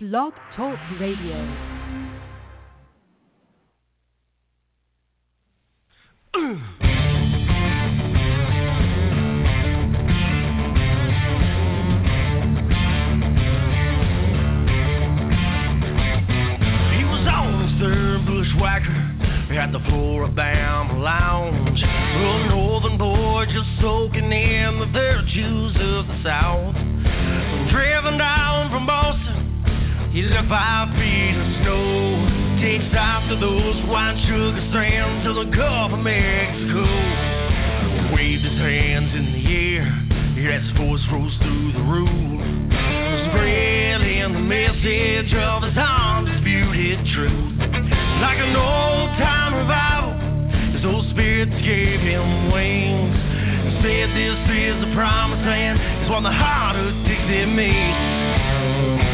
Blog Talk Radio. At the Flora-Bama Lounge. A northern boy just soaking in the virtues of the South. Driven down from Boston, he left five feet of snow. Takes after those white sugar strands to the Gulf of Mexico. Waved his hands in the air his voice rose through the roof. Spreading the message of his undisputed truth. Like an old time revival, his old spirits gave him wings. And said this is the promised land, is what the heart of Dixie means.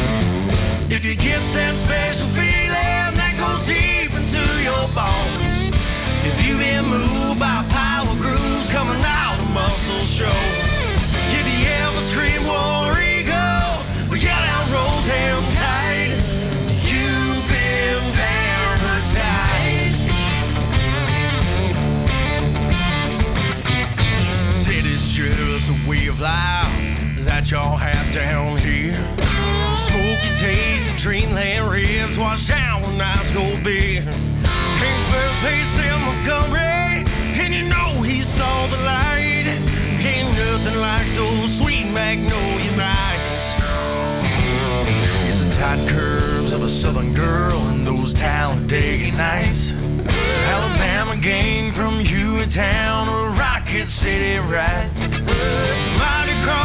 If you get that special feeling that goes deep into your bones, if you've been moved by power grooves coming out of Muscle Shoals, if you ever scream war eagle, we got out roll down tight. You've been baptized. Said it's just a way of life that y'all have down here. Smoky taste, dreamland ribs, wash down when nights go bare. King first pace in Montgomery, and you know he saw the light. Ain't nothing like those sweet magnolia nights. It's the tight curves of a southern girl and those Talladega nights. Alabama gang from Hueytown or Rocket City, right? Mighty Crawley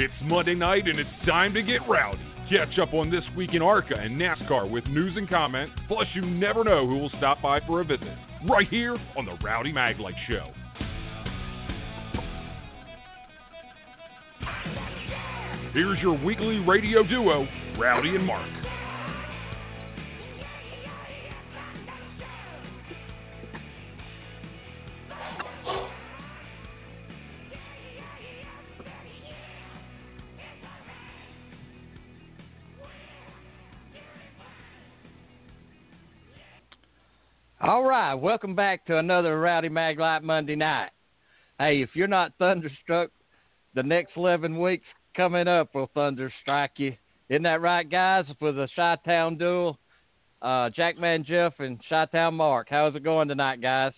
It's Monday night and it's time to get rowdy. Catch up on this week in ARCA and NASCAR with news and comment. Plus, you never know who will stop by for a visit. Right here on the Rowdy Maglite Show. Here's your weekly radio duo, Rowdy and Mark. All right, welcome back to another Rowdy Maglite Monday night. Hey, if you're not thunderstruck, the next 11 weeks coming up will thunderstrike you. Isn't that right, guys? For the Chi-Town duel, uh, Jackman Jeff and Chi-Town Mark. How's it going tonight, guys?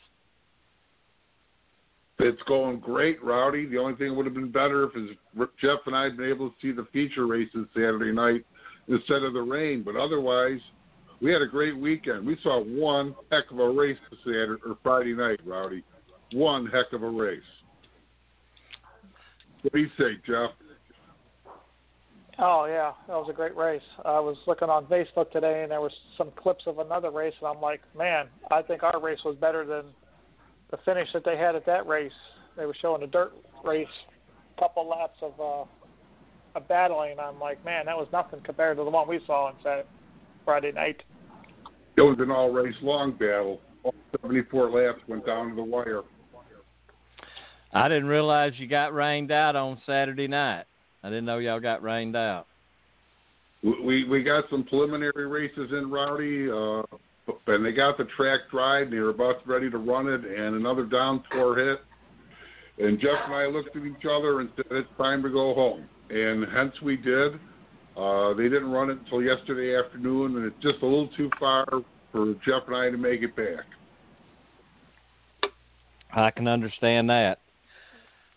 It's going great, Rowdy. The only thing would have been better if Jeff and I had been able to see the feature races Saturday night instead of the rain. But otherwise, we had a great weekend. We saw one heck of a race Saturday or Friday night, Rowdy. One heck of a race. What do you say, Jeff? Oh yeah, that was a great race. I was looking on Facebook today, and there was some clips of another race, and I'm like, man, I think our race was better than the finish that they had at that race. They were showing a dirt race, couple laps of uh, of battling. I'm like, man, that was nothing compared to the one we saw on Saturday, Friday night. It was an all race long battle. All 74 laps went down to the wire. I didn't realize you got rained out on Saturday night. I didn't know y'all got rained out. We we got some preliminary races in Rowdy, uh, and they got the track dried. And they were about ready to run it, and another downpour hit. And Jeff and I looked at each other and said, "It's time to go home." And hence we did. Uh, they didn't run it until yesterday afternoon, and it's just a little too far for Jeff and I to make it back. I can understand that.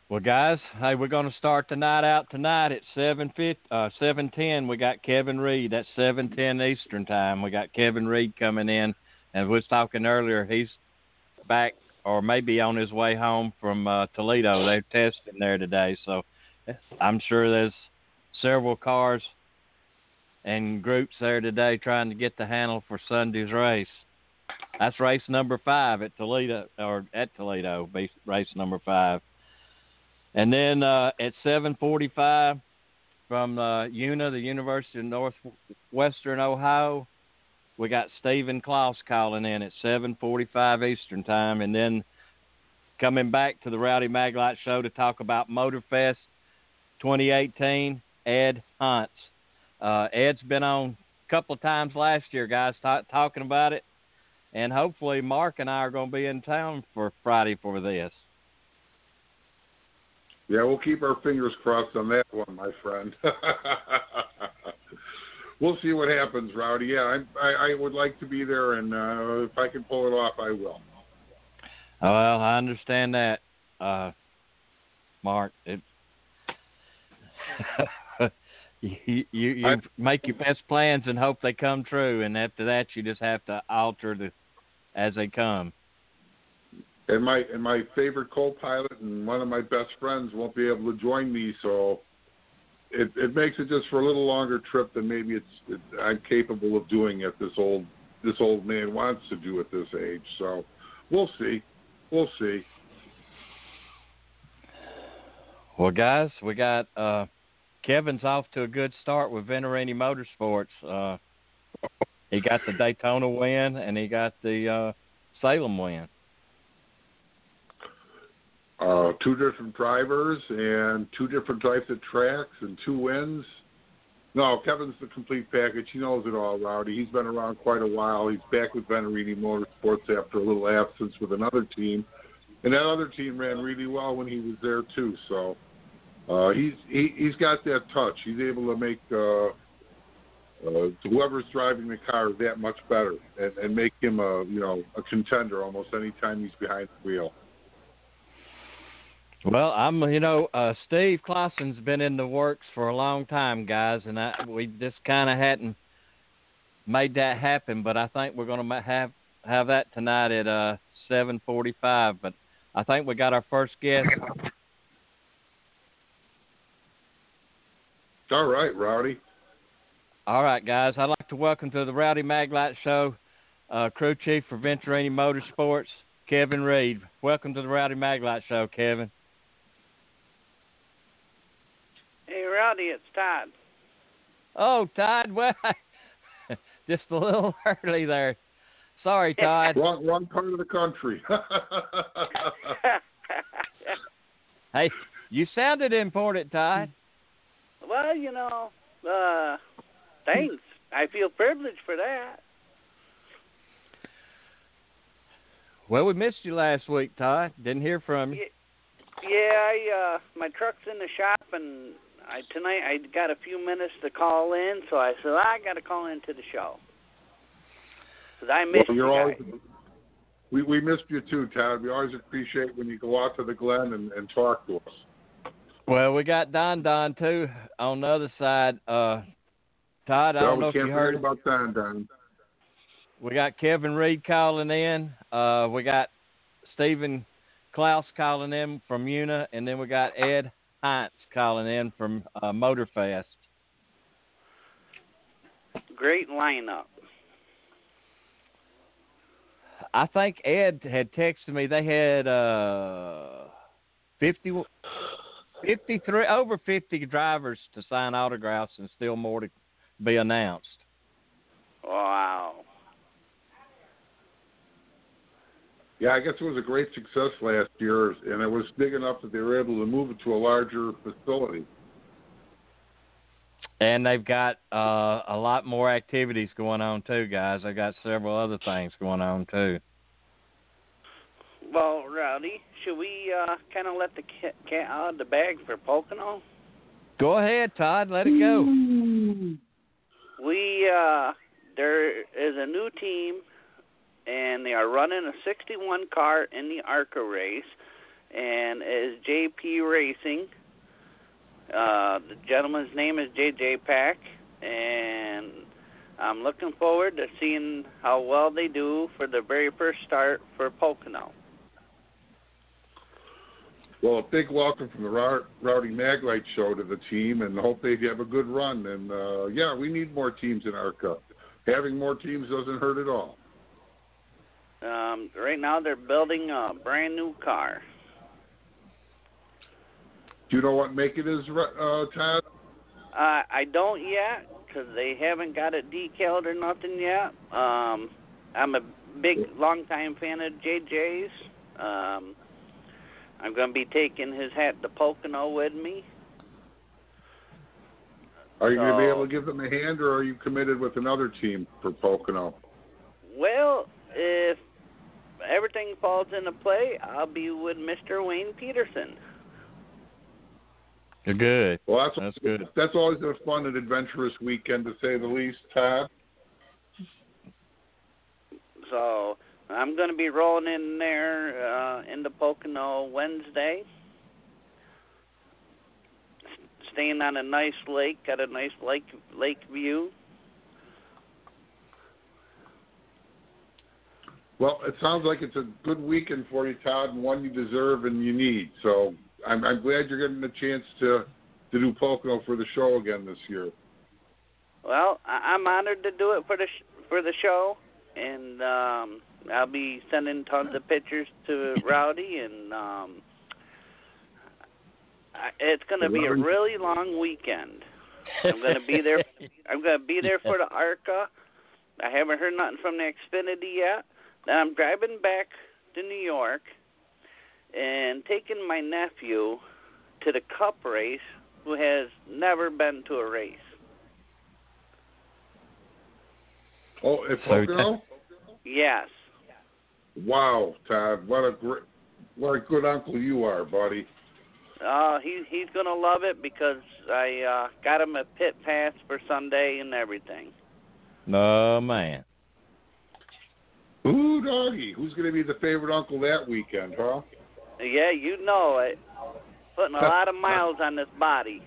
Well, guys, hey, we're going to start the night out tonight at seven uh, seven ten. We got Kevin Reed. That's seven ten Eastern time. We got Kevin Reed coming in, and we was talking earlier. He's back or maybe on his way home from uh, Toledo. They're testing there today, so I'm sure there's several cars and groups there today trying to get the handle for Sunday's race. That's race number five at Toledo, or at Toledo, race number five. And then uh, at 7:45 from uh, UNA, the University of Northwestern Ohio, we got Stephen Klaus calling in at 7:45 Eastern time, and then coming back to the Rowdy Maglite Show to talk about Motorfest 2018. Ed Hunts. Uh, Ed's been on a couple of times last year, guys, t- talking about it, and hopefully Mark and I are going to be in town for Friday for this. Yeah, we'll keep our fingers crossed on that one, my friend. we'll see what happens, Rowdy. Yeah, I, I, I would like to be there, and uh, if I can pull it off, I will. Well, I understand that, uh, Mark. It, you you, you I, make your best plans and hope they come true, and after that, you just have to alter the as they come and my and my favorite co-pilot and one of my best friends won't be able to join me, so it it makes it just for a little longer trip than maybe it's it, I'm capable of doing at this old this old man wants to do at this age. So we'll see, we'll see. Well, guys, we got uh, Kevin's off to a good start with Venturini Motorsports. Uh, he got the Daytona win and he got the uh, Salem win uh, two different drivers and two different types of tracks and two wins. No, Kevin's the complete package. He knows it all, Rowdy. He's been around quite a while. He's back with Venturini Motorsports after a little absence with another team, and that other team ran really well when he was there too. So uh, he's he, he's got that touch. He's able to make uh, uh, whoever's driving the car that much better and, and make him a you know a contender almost any time he's behind the wheel. Well, I'm, you know, uh, Steve Clausen's been in the works for a long time, guys, and I, we just kind of hadn't made that happen. But I think we're going to have have that tonight at uh 7:45. But I think we got our first guest. All right, Rowdy. All right, guys. I'd like to welcome to the Rowdy Maglite Show uh, crew chief for Venturini Motorsports, Kevin Reed. Welcome to the Rowdy Maglite Show, Kevin. Hey, Rowdy, it's Todd. Oh, Todd, well, just a little early there. Sorry, Todd. wrong, wrong part of the country. hey, you sounded important, Todd. Well, you know, uh, thanks. I feel privileged for that. Well, we missed you last week, Todd. Didn't hear from you. Yeah, I uh my truck's in the shop and I tonight I got a few minutes to call in, so I said I got to call into the show because I missed well, you're you. Always, we we missed you too, Todd. We always appreciate when you go out to the Glen and, and talk to us. Well, we got Don Don too on the other side. Uh, Todd, I don't know if you heard about Don Don. We got Kevin Reed calling in. Uh, we got Stephen Klaus calling in from UNA, and then we got Ed Heinz calling in from uh, Motorfest. Great lineup. I think Ed had texted me they had uh 50, 53 over 50 drivers to sign autographs and still more to be announced. Wow. Yeah, I guess it was a great success last year, and it was big enough that they were able to move it to a larger facility. And they've got uh, a lot more activities going on too, guys. They've got several other things going on too. Well, Rowdy, should we uh, kind of let the cat, cat out of the bag for Pocono? Go ahead, Todd. Let it go. We uh, there is a new team, and they are running a 61 car in the ARCA race, and it is JP Racing. Uh, the gentleman's name is JJ Pack, and I'm looking forward to seeing how well they do for the very first start for Pocono. Well, a big welcome from the Rowdy Maglite show to the team, and hope they have a good run. And uh, yeah, we need more teams in ARCA. Having more teams doesn't hurt at all. Um, right now, they're building a brand new car. Do you know what make it is, uh, Todd? Uh, I don't yet because they haven't got it decaled or nothing yet. Um, I'm a big, long-time fan of JJ's. Um, I'm going to be taking his hat to Pocono with me. Are you going to be able to give them a hand, or are you committed with another team for Pocono? Well, if everything falls into play, I'll be with Mr. Wayne Peterson. You're good. Well, that's That's good. That's always a fun and adventurous weekend, to say the least, Todd. So I'm going to be rolling in there uh, the Pocono Wednesday. Staying on a nice lake, got a nice lake lake view. Well, it sounds like it's a good weekend for you, Todd, and one you deserve and you need. So I'm, I'm glad you're getting the chance to to do Pocono for the show again this year. Well, I- I'm honored to do it for the sh- for the show, and um, I'll be sending tons of pictures to Rowdy, and um, I- it's going to be a really long weekend. I'm going to be there. I'm going to be there for the ARCA. I haven't heard nothing from the Xfinity yet. Then I'm driving back to New York and taking my nephew to the Cup race, who has never been to a race. Oh, at So- Pocono? Yes. Wow, Todd, what a great, what a good uncle you are, buddy. Uh, he he's gonna love it because I uh, got him a pit pass for Sunday and everything. No man. Ooh, doggy, who's going to be the favorite uncle that weekend, huh? Yeah, you know it. Putting a lot of miles on this body.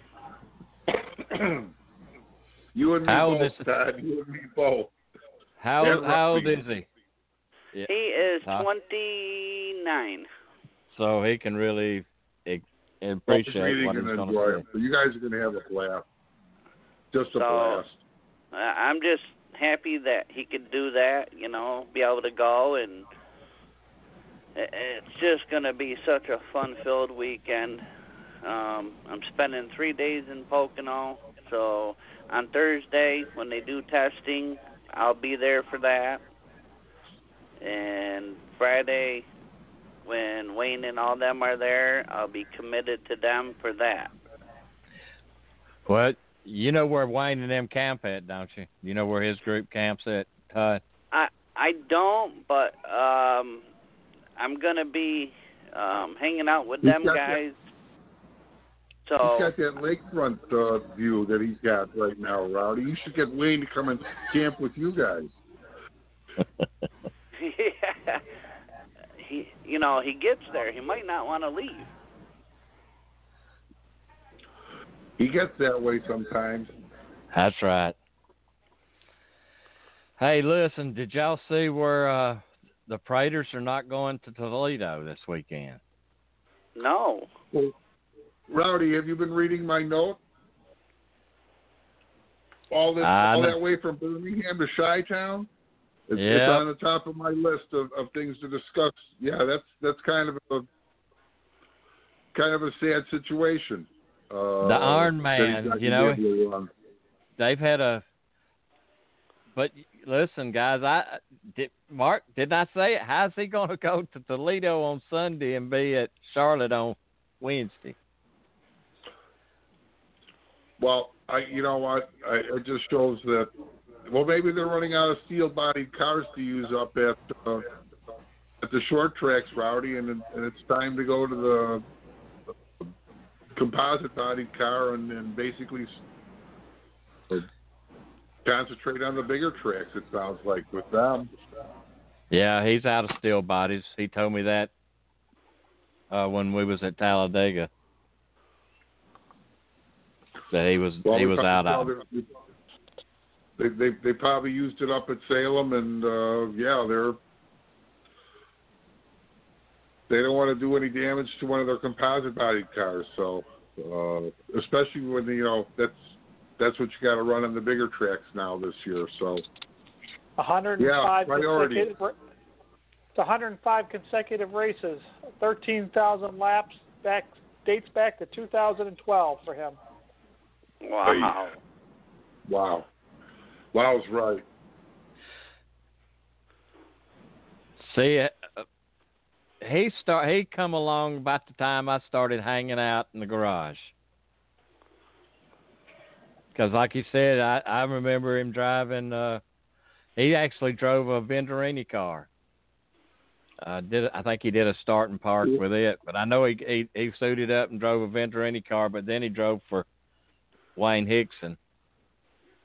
you and me How old both, is- Todd. You and me both. How Yeah, how old is he? Yeah. He is Huh? 29. So he can really e- appreciate what he's going to going enjoy to it. So you guys are going to have a blast. Just a So- blast. I- I'm just happy that he could do that. You know, be able to go and it's just gonna be such a fun-filled weekend. Um, I'm spending three days in Pocono, so on Thursday when they do testing, I'll be there for that. And Friday, when Wayne and all them are there, I'll be committed to them for that. What you know where Wayne and them camp at, don't you? You know where his group camps at, Todd? I I don't, but um, I'm gonna be um, hanging out with He's them got that- guys. He's So got that lakefront uh, view that he's got right now, Rowdy. You should get Wayne to come and camp with you guys. yeah, he you know he gets there, he might not want to leave. He gets that way sometimes. That's right. Hey, listen, did y'all see where uh the Praetors are not going to Toledo this weekend? No, Rowdy, have you been reading my note? All this, I all that way from Birmingham to Chi Town. It's, it's on the top of my list of, of things to discuss. Yeah, that's that's kind of a kind of a sad situation. Uh, The Iron Man, you know, be able to run. They've had a. But listen, guys, I did. Mark, didn't I say it? How's he going to go to Toledo on Sunday and be at Charlotte on Wednesday? Well, I you know what? I, it just shows that. Well, maybe they're running out of steel-bodied cars to use up at uh, at the short tracks, Rowdy, and, it- and it's time to go to the composite-bodied car and, and basically concentrate on the bigger tracks. It sounds like with them. Yeah, he's out of steel bodies. He told me that uh, when we was at Talladega. That he was Well, he was out of. Their- They, they they probably used it up at Salem, and uh, yeah, they're they don't want to do any damage to one of their composite bodied cars. So, uh, especially when you know that's that's what you got to run on the bigger tracks now this year. So, 105 Yeah, priority. consecutive, it's 105 consecutive races, 13,000 laps. Back dates back to 2012 for him. Wow. wow, wow's right. See, uh, he start he come along about the time I started hanging out in the garage. Because, like he said, I I remember him driving. uh He actually drove a Venturini car. Uh, did I think he did a start and park with it, but I know he he he suited up and drove a Venturini car, but then he drove for Wayne Hixson.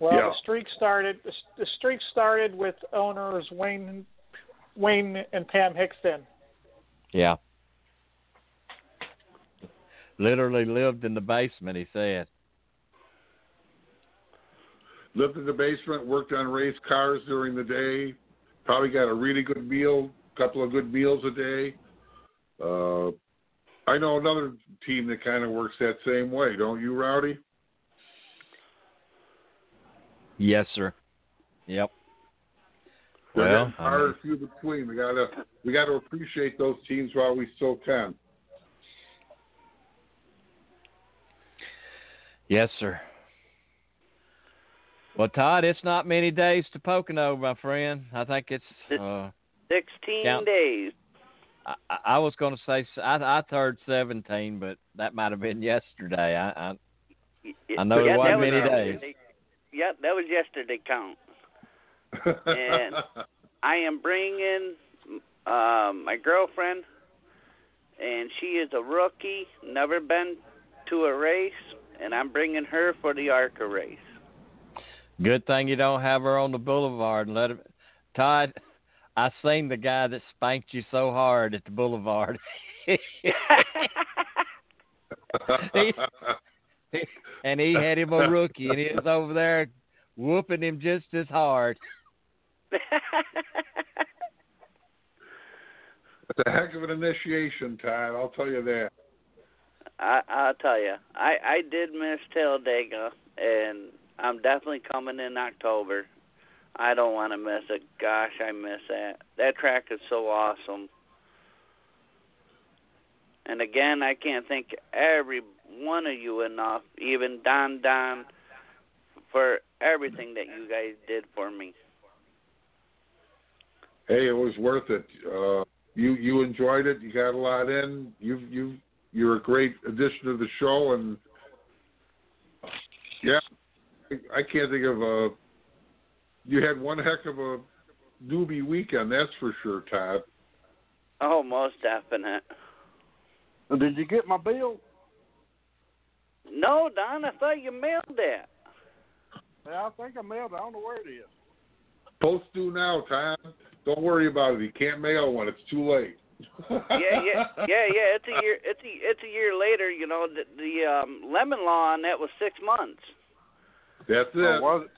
Well, Yeah. the streak started. The, the streak started with owners Wayne, Wayne and Pam Hixson. Yeah. Literally lived in the basement, he said. Lived in the basement, worked on race cars during the day. Probably got a really good meal, couple of good meals a day. Uh, I know another team that kind of works that same way, don't you, Rowdy? Yes, sir. Yep. They're Well, getting I hard few between. We gotta we gotta appreciate those teams while we still can. Yes, sir. Well, Todd, it's not many days to Pocono, my friend. I think it's. Uh, 16 Count. days. I, I- I was going to say I, I heard seventeen, but that might have been yesterday. I, I I know it wasn't was many days. Yesterday. Yeah, that was yesterday count. And- I am bringing um, my girlfriend, and she is a rookie, never been to a race, and I'm bringing her for the ARCA race. Good thing you don't have her on the boulevard and let her. Todd, I seen the guy that spanked you so hard at the boulevard. and he had him a rookie, and he was over there whooping him just as hard. It's a heck of an initiation, Todd. I'll tell you that. I I'll tell you, I I did miss Talladega, and I'm definitely coming in October. I don't want to miss it. Gosh, I miss that. That track is so awesome. And again, I can't thank every one of you enough, even Don Don, for everything that you guys did for me. Hey, it was worth it. Uh, you you enjoyed it. You got a lot in. You you you're a great addition to the show, and yeah, I, I can't think of a. You had one heck of a newbie weekend, that's for sure, Todd. Oh, most definite. Did you get my bill? No, Don, I thought you mailed that. Yeah, I think I mailed it. I don't know where it is. Post due now, Todd. Don't worry about it. You can't mail one. It's too late. yeah, yeah, yeah, yeah. It's a year. It's a it's a year later. You know, the, the um, lemon law on that was six months. That's it. Or was it?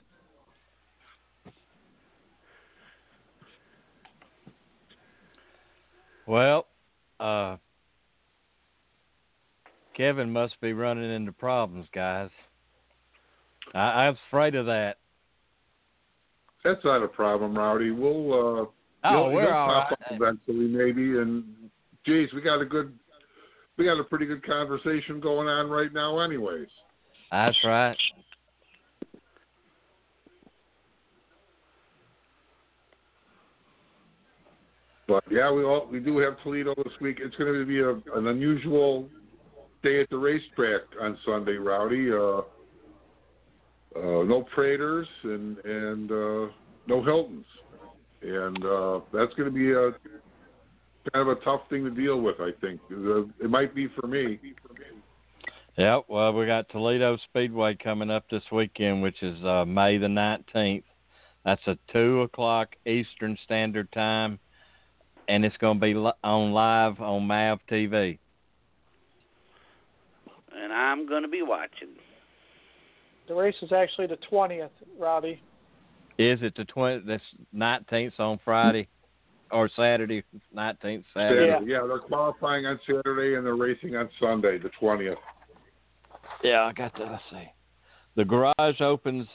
Well, uh, Kevin must be running into problems, guys. I, I was afraid of that. That's not a problem, Rowdy. We'll uh, Oh, he'll, we're he'll pop right. up eventually, maybe. And geez, we got a good, we got a pretty good conversation going on right now, anyways. That's right. But yeah, we all we do have Toledo this week. It's going to be a, an unusual day at the racetrack on Sunday, Rowdy. Uh, uh, no Praters and and uh, no Hiltons, and uh, that's going to be a kind of a tough thing to deal with. I think it might be for me. Yeah, Well, we got Toledo Speedway coming up this weekend, which is uh, May the nineteenth. That's a two o'clock Eastern Standard Time, and it's going to be on live on Mav TV. And I'm going to be watching. The race is actually the twentieth, Robbie. Is it the twenty? That's nineteenth on Friday or Saturday? Nineteenth Saturday. Saturday. Yeah, they're qualifying on Saturday and they're racing on Sunday, the twentieth. Yeah, I got that. Let's see. The garage opens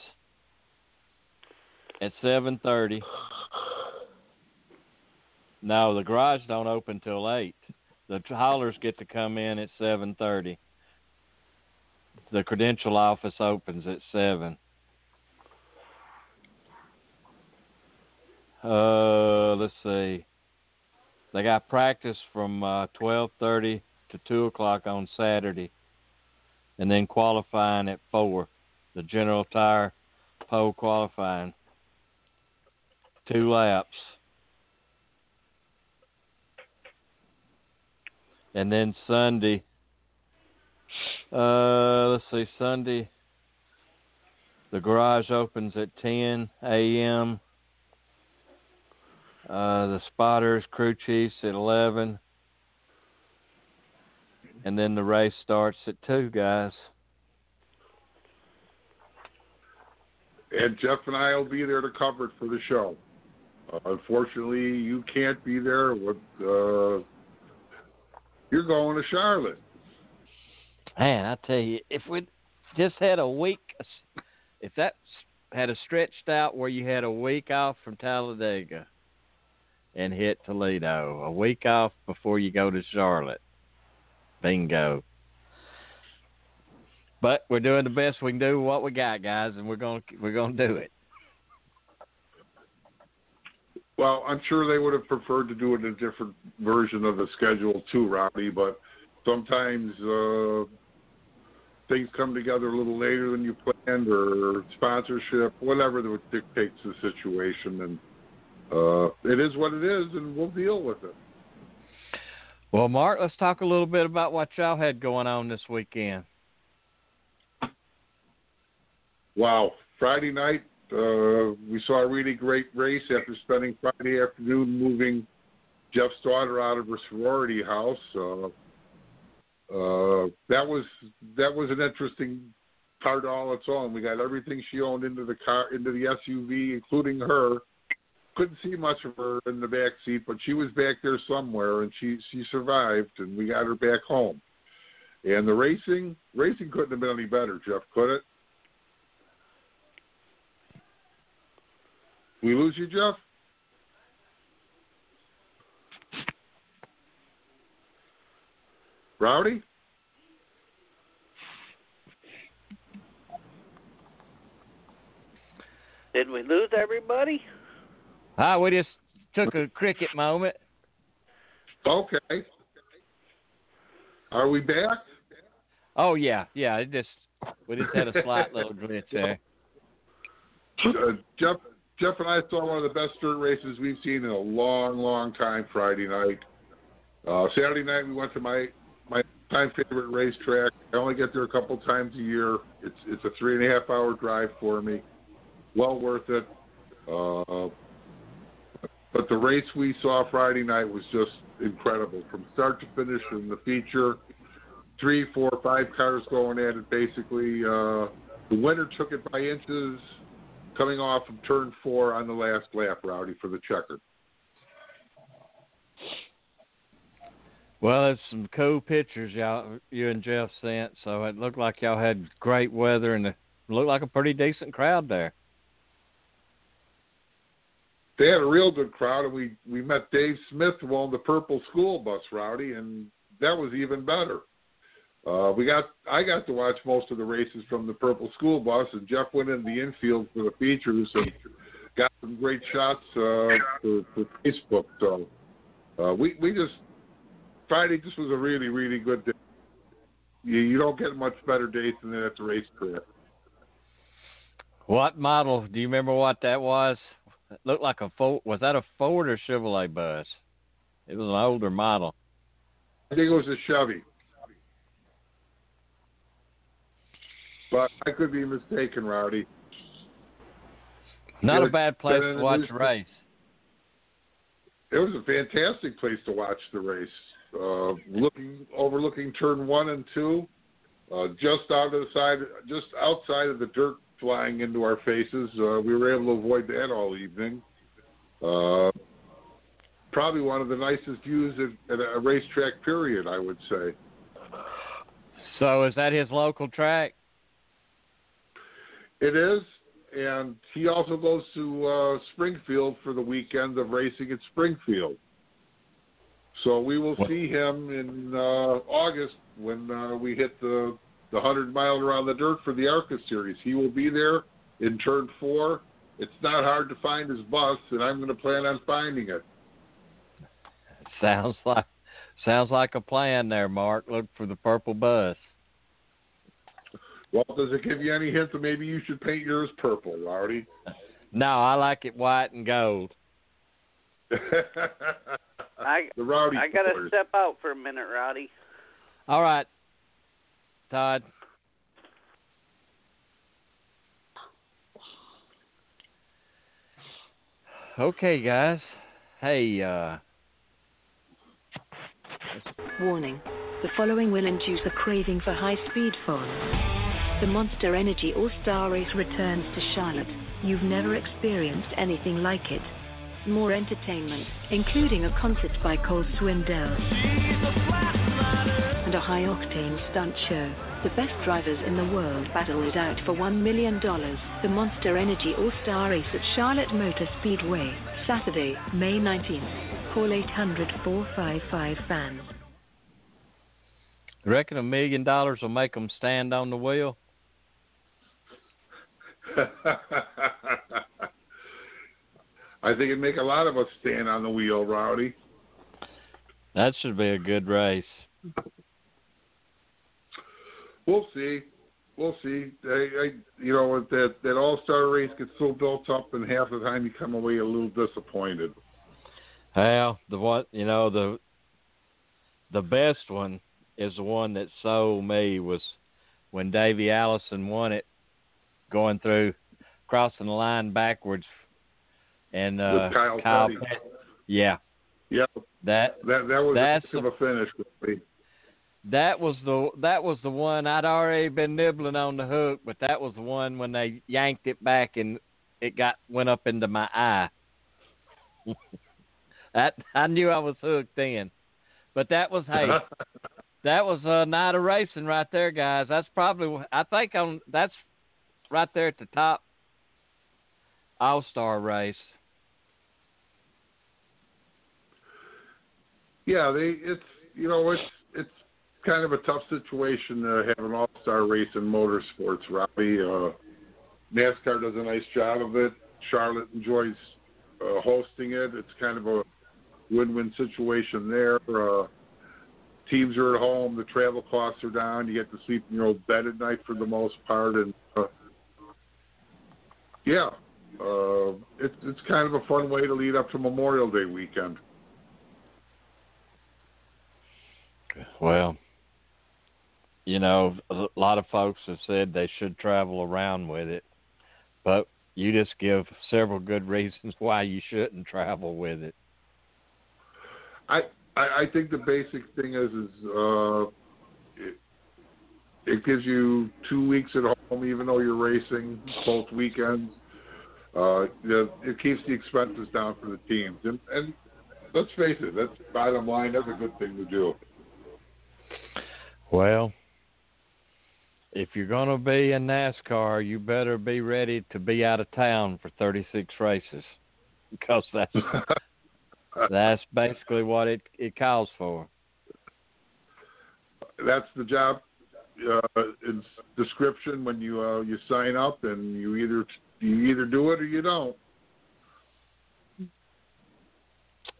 at seven thirty. No, the garage don't open till eight. The haulers get to come in at seven thirty. The credential office opens at seven. Uh, let's see. They got practice from uh, twelve thirty to two o'clock on Saturday and then qualifying at four. The general tire pole qualifying. Two laps. And then Sunday uh let's see, Sunday the garage opens at ten AM. Uh the spotters, crew chiefs at eleven and then the race starts at two, guys. And Jeff and I will be there to cover it for the show. Uh, unfortunately, you can't be there. With uh, you're going to Charlotte. Man, I tell you, if we just had a week, if that had a stretched out where you had a week off from Talladega and hit Toledo, a week off before you go to Charlotte, bingo. But we're doing the best we can do with what we got, guys, and we're gonna we're gonna do it. Well, I'm sure they would have preferred to do it in a different version of the schedule too, Robbie. But sometimes uh, things come together a little later than you planned, or sponsorship, whatever that dictates the situation, and uh, it is what it is, and we'll deal with it. Well, Mark, let's talk a little bit about what y'all had going on this weekend. Wow. Friday night, uh, we saw a really great race after spending Friday afternoon moving Jeff's daughter out of her sorority house. Uh, uh, that was that was an interesting part all its own. We got everything she owned into the car, into the SUV, including her. Couldn't see much of her in the back seat, but she was back there somewhere, and she she survived, and we got her back home. And the racing, racing couldn't have been any better, Jeff, could it? We lose you, Jeff? Rowdy? Did we lose everybody? Ah, we just took a cricket moment. Okay. Are we back? Oh yeah, yeah. It just we just had a slight little glitch there. Uh, Jeff, Jeff and I saw one of the best dirt races we've seen in a long, long time. Friday night, uh, Saturday night we went to my my time favorite racetrack. I only get there a couple times a year. It's it's a three and a half hour drive for me. Well worth it. Uh, but the race we saw Friday night was just incredible from start to finish in the feature. Three, four, five cars going at it basically. Uh, the winner took it by inches coming off of turn four on the last lap, Rowdy, for the checker. Well, it's some cool pictures y'all you and Jeff sent. So it looked like y'all had great weather and it looked like a pretty decent crowd there. They had a real good crowd, and we we met Dave Smith owned the Purple School Bus, Rowdy, and that was even better. Uh, we got I got to watch most of the races from the Purple School Bus, and Jeff went in the infield for the features and got some great shots uh, for, for Facebook. So uh, we we just Friday just was a really really good day. You, you don't get much better days than that at the racetrack. What model? Do you remember what that was? It looked like a Ford. Was that a Ford or Chevrolet bus? It was an older model. I think it was a Chevy. But I could be mistaken, Rowdy. Not a bad place to watch a race. It was a fantastic place to watch the race. Uh, looking overlooking turn one and two, uh, just out of the side, just outside of the dirt flying into our faces. Uh, we were able to avoid that all evening. Uh, probably one of the nicest views at, at a racetrack. Period, I would say. So is that his local track? It is, and he also goes to uh, Springfield for the weekend of racing at Springfield. So we will see him in uh, August when uh, we hit the the hundred mile around the dirt for the ARCA series. He will be there in turn four. It's not hard to find his bus, and I'm going to plan on finding it. Sounds like sounds like a plan there, Mark. Look for the purple bus. Well, does it give you any hint that maybe you should paint yours purple, Lardy? No, I like it white and gold. I the rowdy. I gotta step out for a minute, Rowdy. All right, Todd. Okay, guys. Hey, uh, Warning. The following will induce a craving for high-speed fun. The Monster Energy All-Star Race returns to Charlotte. You've never experienced anything like it. More entertainment, including a concert by Cole Swindell and a high-octane stunt show. The best drivers in the world battle it out for $1 million. The Monster Energy All-Star Race at Charlotte Motor Speedway, Saturday, May 19th. Call 800-455-FANS. reckon a million dollars will make them stand on the wheel? I think it'd make a lot of us stand on the wheel, Rowdy. That should be a good race. We'll see. We'll see. I, I you know, that that All Star race gets so built up, and half the time you come away a little disappointed. Well, the one you know the the best one is the one that sold me was when Davey Allison won it, going through crossing the line backwards, and uh, With Kyle Petty. Petty. Yeah, Yeah, that that that was That's a a finish. Really. that was the that was the one I'd already been nibbling on the hook, but that was the one when they yanked it back and it got went up into my eye. that I knew I was hooked then. But that was hey, that was a night of racing right there, guys. That's probably I think on that's right there at the top All Star race. Yeah, they it's you know it's it's kind of a tough situation to have an All Star race in motorsports, Robbie. Uh, NASCAR does a nice job of it. Charlotte enjoys uh, hosting it. It's kind of a win-win situation there. Uh, teams are at home. The travel costs are down. You get to sleep in your own bed at night for the most part, and uh, yeah, uh, it's it's kind of a fun way to lead up to Memorial Day weekend. Well, you know, a lot of folks have said they should travel around with it, but you just give several good reasons why you shouldn't travel with it. I I, I think the basic thing is is uh, it, it gives you two weeks at home, even though you're racing both weekends. Uh, the, it keeps the expenses down for the teams, and and let's face it, that's bottom line. That's a good thing to do. Well, if you're going to be in NASCAR, you better be ready to be out of town for 36 races because that's that's basically what it it calls for. That's the job uh, description when you uh, you sign up, and you either you either do it or you don't.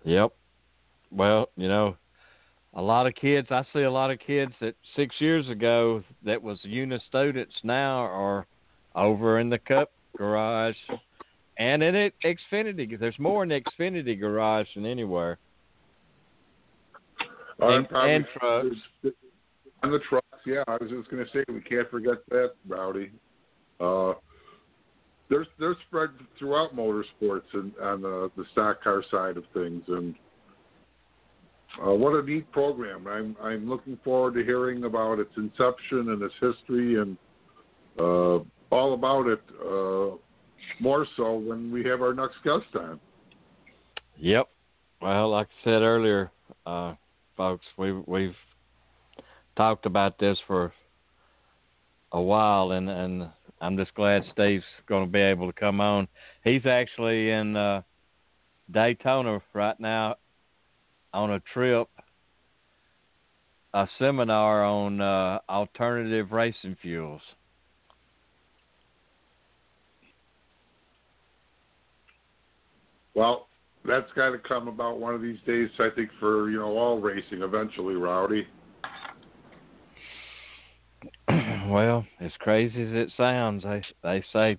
Yep. Well, you know, a lot of kids. I see a lot of kids that six years ago that was uni students now are over in the Cup garage, and in it Xfinity. There's more in the Xfinity garage than anywhere. Uh, and, and trucks. And the trucks, yeah. I was just going to say we can't forget that, Rowdy. Uh, there's there's spread throughout motorsports and on the, the stock car side of things, and uh, what a neat program! I'm I'm looking forward to hearing about its inception and its history and uh, all about it. Uh, more so when we have our next guest on. Yep. Well, like I said earlier, uh, folks, we we've talked about this for a while, and and I'm just glad Steve's going to be able to come on. He's actually in uh, Daytona right now on a trip, a seminar on uh, alternative racing fuels. Well, that's got to come about one of these days. I think for you know all racing eventually, Rowdy. Well, as crazy as it sounds, they they say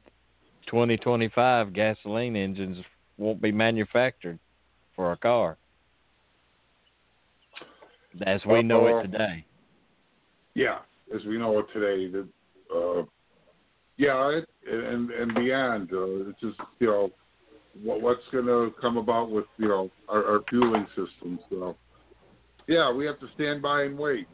2025 gasoline engines won't be manufactured for a car as we know it today. Yeah, as we know it today. The, uh, yeah, it, and and beyond. Uh, it's just you know what, what's going to come about with you know our, our fueling systems. So yeah, we have to stand by and wait.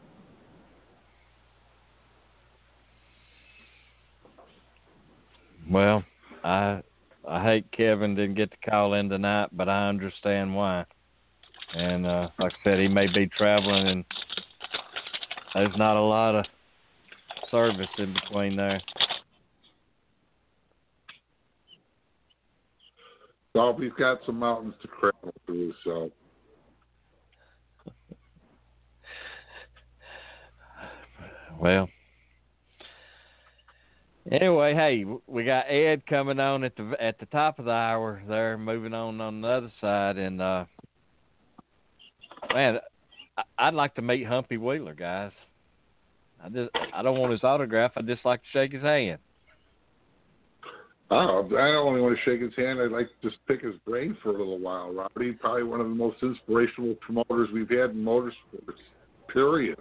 Well, I I hate Kevin didn't get to call in tonight, but I understand why. And uh, like I said, he may be traveling, and there's not a lot of service in between there. Well, we've got some mountains to travel through, so. Well, Anyway, hey, we got Ed coming on at the at the top of the hour there, moving on on the other side, and uh, man, I'd like to meet Humpy Wheeler, guys. I just I don't want his autograph. I just like to shake his hand. Oh, I don't only want to shake his hand. I'd like to just pick his brain for a little while. Robbie, probably one of the most inspirational promoters we've had in motorsports. Period.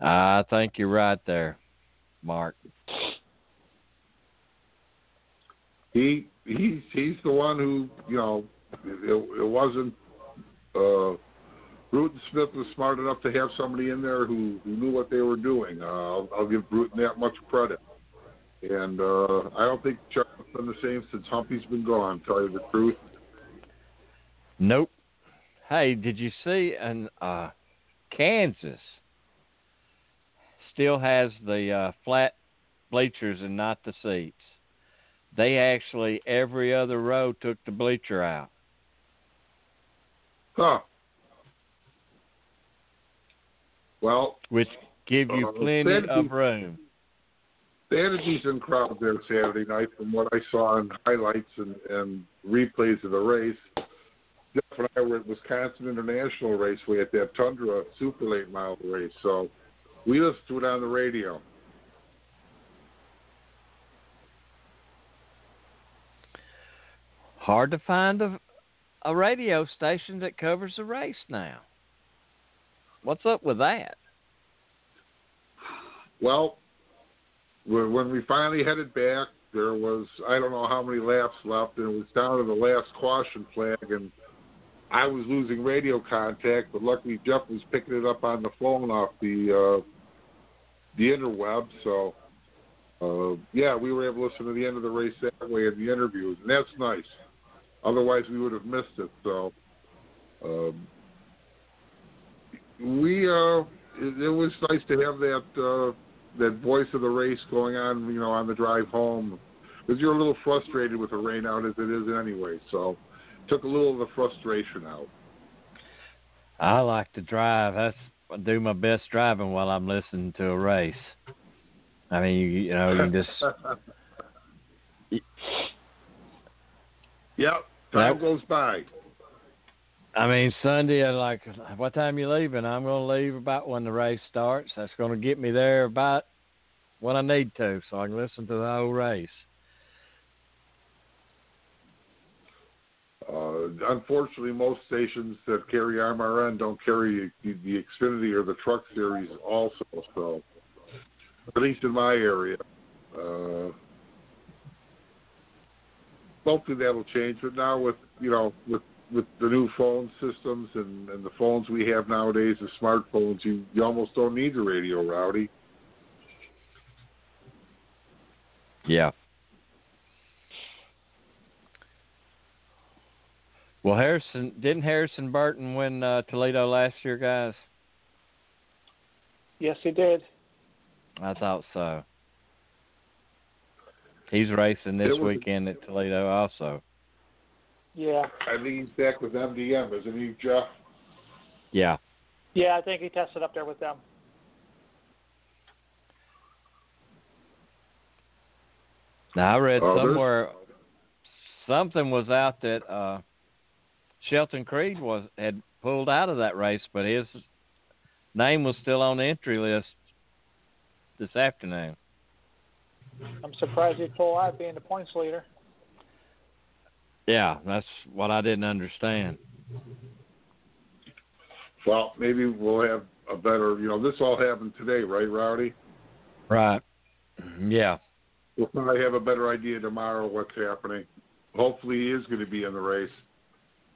I think you're right there, Mark. He he's he's the one who you know it, it wasn't. Uh, Bruton Smith was smart enough to have somebody in there who, who knew what they were doing. Uh, I'll, I'll give Bruton that much credit. And uh, I don't think Chuck's been the same since Humpy's been gone. Tell you the truth. Nope. Hey, did you see in uh, Kansas? still has the uh, flat bleachers and not the seats. They actually every other row took the bleacher out. Huh. Well, which give you uh, plenty of room. A decent crowd there Saturday night, from what I saw in highlights and, and replays of the race. Jeff and I were at Wisconsin International Raceway at that Tundra Super Late Model race, so we listened to it on the radio. Hard to find a, a radio station that covers the race now. What's up with that? Well, when we finally headed back, there was I don't know how many laps left, and it was down to the last caution flag, and I was losing radio contact, but luckily Jeff was picking it up on the phone off the uh, the interweb. So, uh, yeah, we were able to listen to the end of the race that way in the interviews, and that's nice. Otherwise, we would have missed it. So, um, we uh, it, it was nice to have that uh, that voice of the race going on, you know, on the drive home, because you're a little frustrated with the rain out as it is anyway. So took a little of the frustration out. I like to drive. That's I do my best driving while I'm listening to a race. I mean, you, you know, you just. yep, time goes by. I mean, Sunday, I like, what time you leaving? I'm going to leave about when the race starts. That's going to get me there about when I need to, so I can listen to the whole race. Uh, unfortunately, most stations that carry MRN don't carry the, the Xfinity or the Truck Series also. So, at least in my area, uh, hopefully that'll change. But now with you know with with the new phone systems and, and the phones we have nowadays, the smartphones, you you almost don't need the radio, Rowdy. Yeah. Well, Harrison didn't Harrison Burton win uh, Toledo last year, guys? Yes, he did. I thought so. He's racing this It was- weekend at Toledo, also. Yeah, I think he's back with MDM, isn't he, Jeff? Yeah. yeah. I think he tested up there with them. Now I read Oh, somewhere something was out that uh Sheldon Creed was had pulled out of that race, but his name was still on the entry list this afternoon. I'm surprised he'd pull out being the points leader. Yeah, that's what I didn't understand. Well, maybe we'll have a better. You know, this all happened today, right, Rowdy? Right. Yeah. We'll probably have a better idea tomorrow what's happening. Hopefully, he is going to be in the race.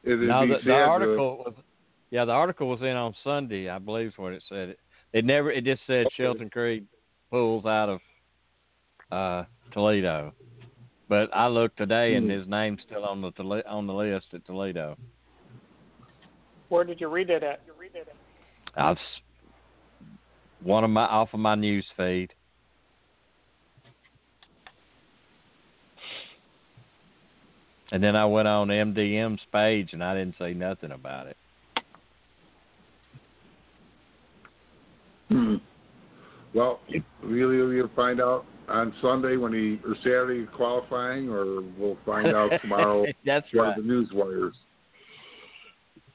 It'd No, be the, sad the to- article was yeah, the article was in on Sunday, I believe is what it said. It, it never it just said Sheldon Creed pulls out of uh Toledo. But I looked today and Hmm. his name's still on the Tole- on the list at Toledo. Where did you read it at? I've one of my off of my news feed. And then I went on MDM's page and I didn't say nothing about it. Hmm. Well, really, we'll find out on Sunday when he or Saturday qualifying, or we'll find out tomorrow. That's one right. of the news wires.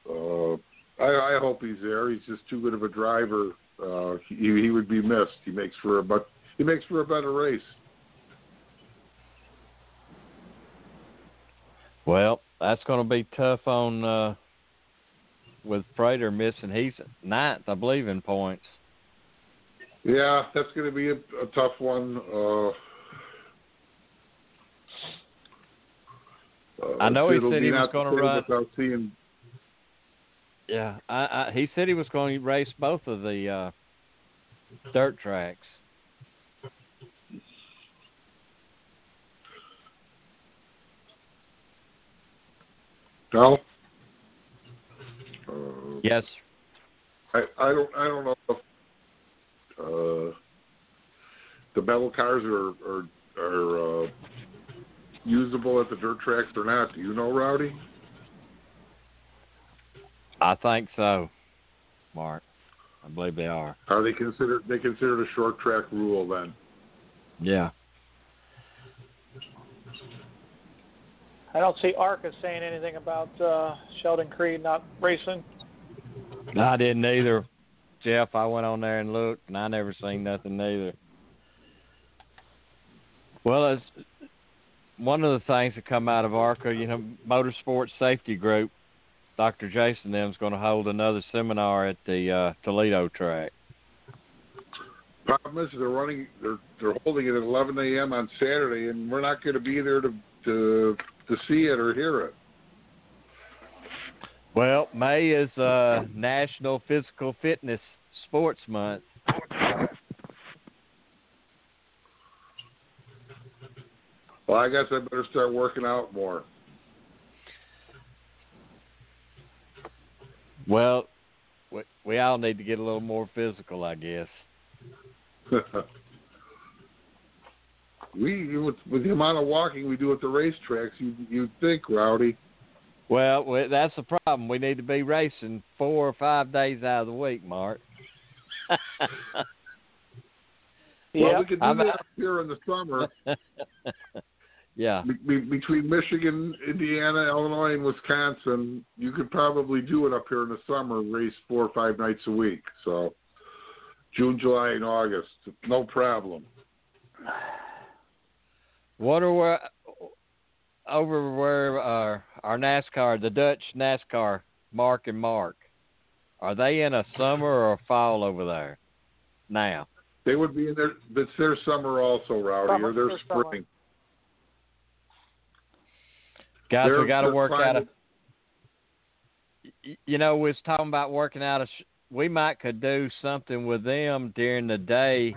Uh, I, I hope he's there. He's just too good of a driver. Uh, he, he would be missed. He makes for a but he makes for a better race. Well, that's going to be tough on uh, with Prater missing. He's ninth, I believe, in points. Yeah, that's going to be a, a tough one. Uh, uh, I know he said he was gonna run- seeing, Yeah, I, I, he said he was going to race both of the uh, dirt tracks. no. Uh, Yes, I, I don't I don't know if uh, the metal cars are are, are uh, usable at the dirt tracks or not. Do you know, Rowdy? I think so, Mark. I believe they are. Are they considered they considered a short track rule then? Yeah. I don't see ARCA saying anything about uh, Sheldon Creed not racing. I didn't either, Jeff. I went on there and looked, and I never seen nothing either. Well, it's one of the things that come out of ARCA, you know, Motorsports Safety Group. Dr. Jason them's going to hold another seminar at the uh, Toledo track. Problem is they're running they're they're holding it at 11 a.m. on Saturday, and we're not going to be there to to to see it or hear it. Well, May is uh, National Physical Fitness Sports Month. Well, I guess I better start working out more. Well, we, we all need to get a little more physical, I guess. we with, with the amount of walking we do at the racetracks, you you'd think, Rowdy. Well, that's the problem. We need to be racing four or five days out of the week, Mark. Well, we could do I'm that out. up here in the summer yeah. be, be, between Michigan, Indiana, Illinois, and Wisconsin. You could probably do it up here in the summer, race four or five nights a week. So June, July, and August, no problem. What are where, over where uh, our NASCAR, the Dutch NASCAR, Mark and Mark, are they in a summer or a fall over there now? They would be in their it's their summer also, Rowdy, Summer, or their their summer. spring. Guys, They're- we got to work out a. You know, we was talking about working out a. sh- We might could do something with them during the day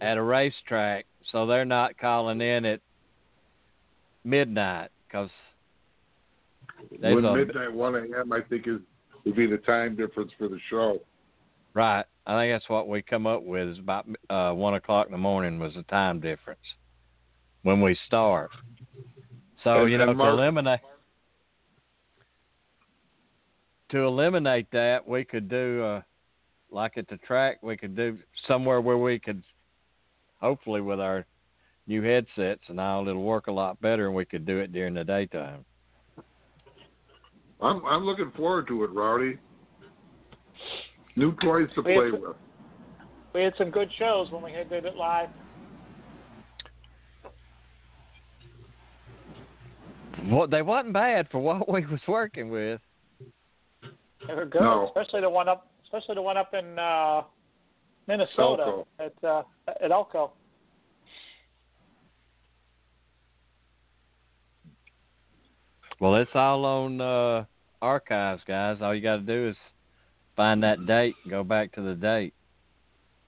at a racetrack, so they're not calling in at midnight because When a midnight, one a.m. I think is would be the time difference for the show. right. I think that's what we come up with is about uh, one o'clock in the morning was the time difference when we start. So And- you know Mark- to eliminate to eliminate that, we could do uh, like at the track. We could do somewhere where we could, hopefully, with our new headsets and all, it'll work a lot better, and we could do it during the daytime. I'm I'm looking forward to it, Rowdy. New toys to We play had- with. We had some good shows when we had did it live. Well, they wasn't bad for what we was working with. They were good, No. especially the one up, especially the one up in uh, Minnesota Elko. at uh, at Elko. Well, it's all on uh, archives, guys. All you got to do is find that date go back to the date.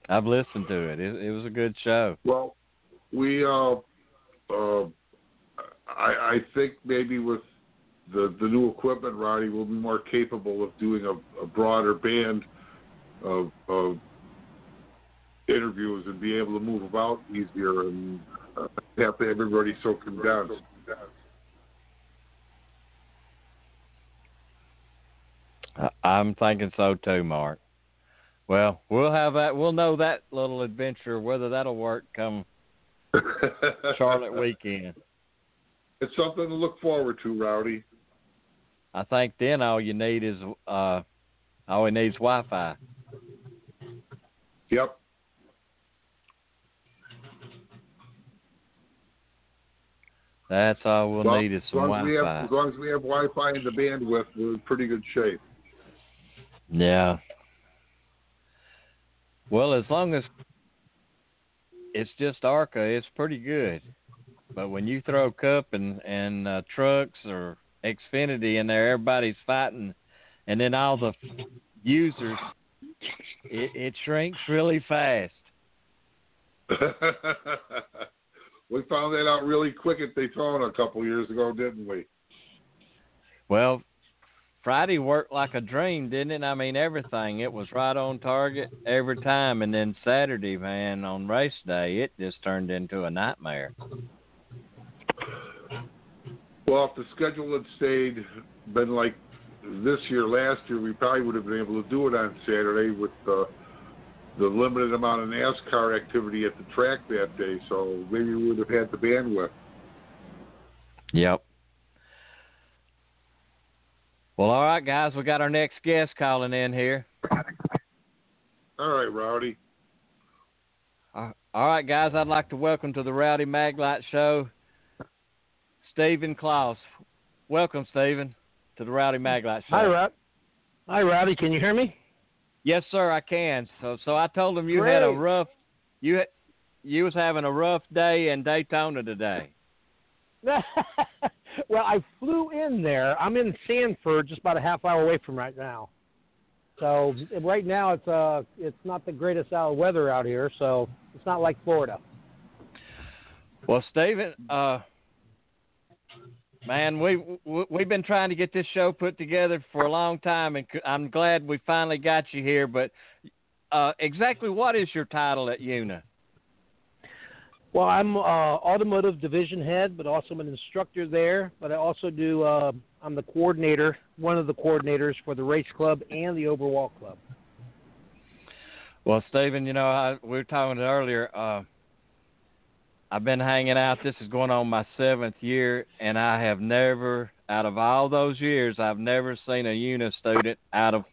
I've listened to it. It, it was a good show. Well, we uh, uh, I I think maybe with the the new equipment, Roddy will be more capable of doing a, a broader band of, of interviews and be able to move about easier and uh, have everybody so condensed. I- I'm thinking so too, Mark. Well, we'll have that. We'll know that little adventure whether that'll work come Charlotte weekend. It's something to look forward to, Rowdy. I think then all you need is uh, all we need is Wi-Fi. Yep. That's all we'll Well, need is some as we have Wi-Fi. as long as we have Wi-Fi and the bandwidth, we're in pretty good shape. Yeah. Well, as long as it's just ARCA, it's pretty good. But when you throw Cup and and uh, trucks or Xfinity in there, everybody's fighting, and then all the users, it, it shrinks really fast. we found that out really quick at Daytona a couple years ago, didn't we? Well, Friday worked like a dream, didn't it? I mean, everything. It was right on target every time. And then Saturday, man, on race day, it just turned into a nightmare. Well, if the schedule had stayed been like this year, last year, we probably would have been able to do it on Saturday with the the limited amount of NASCAR activity at the track that day. So maybe we would have had the bandwidth. Yep. Well, all right, guys, we got our next guest calling in here. All right, Rowdy. Uh, all right, guys, I'd like to welcome to the Rowdy Maglite Show, Stephen Klaus. Welcome, Stephen, to the Rowdy Maglite Show. Hi, Rod. Hi, Rowdy. Can you hear me? Yes, sir, I can. So, so I told him you had a rough, you you was having a rough day in Daytona today. well, I flew in there. I'm in Sanford, just about a half hour away from right now. So right now it's uh it's not the greatest out of weather out here, so it's not like Florida. Well, Stephen, uh, Man, we we've been trying to get this show put together for a long time, and I'm glad we finally got you here. But uh, exactly what is your title at UNA? Well, I'm uh, automotive division head, but also I'm an instructor there. But I also do. Uh, I'm the coordinator, one of the coordinators for the race club and the overwalk club. Well, Stephen, you know, I, we were talking earlier. Uh, I've been hanging out. This is going on my seventh year, and I have never, out of all those years, I've never seen a UNA student out of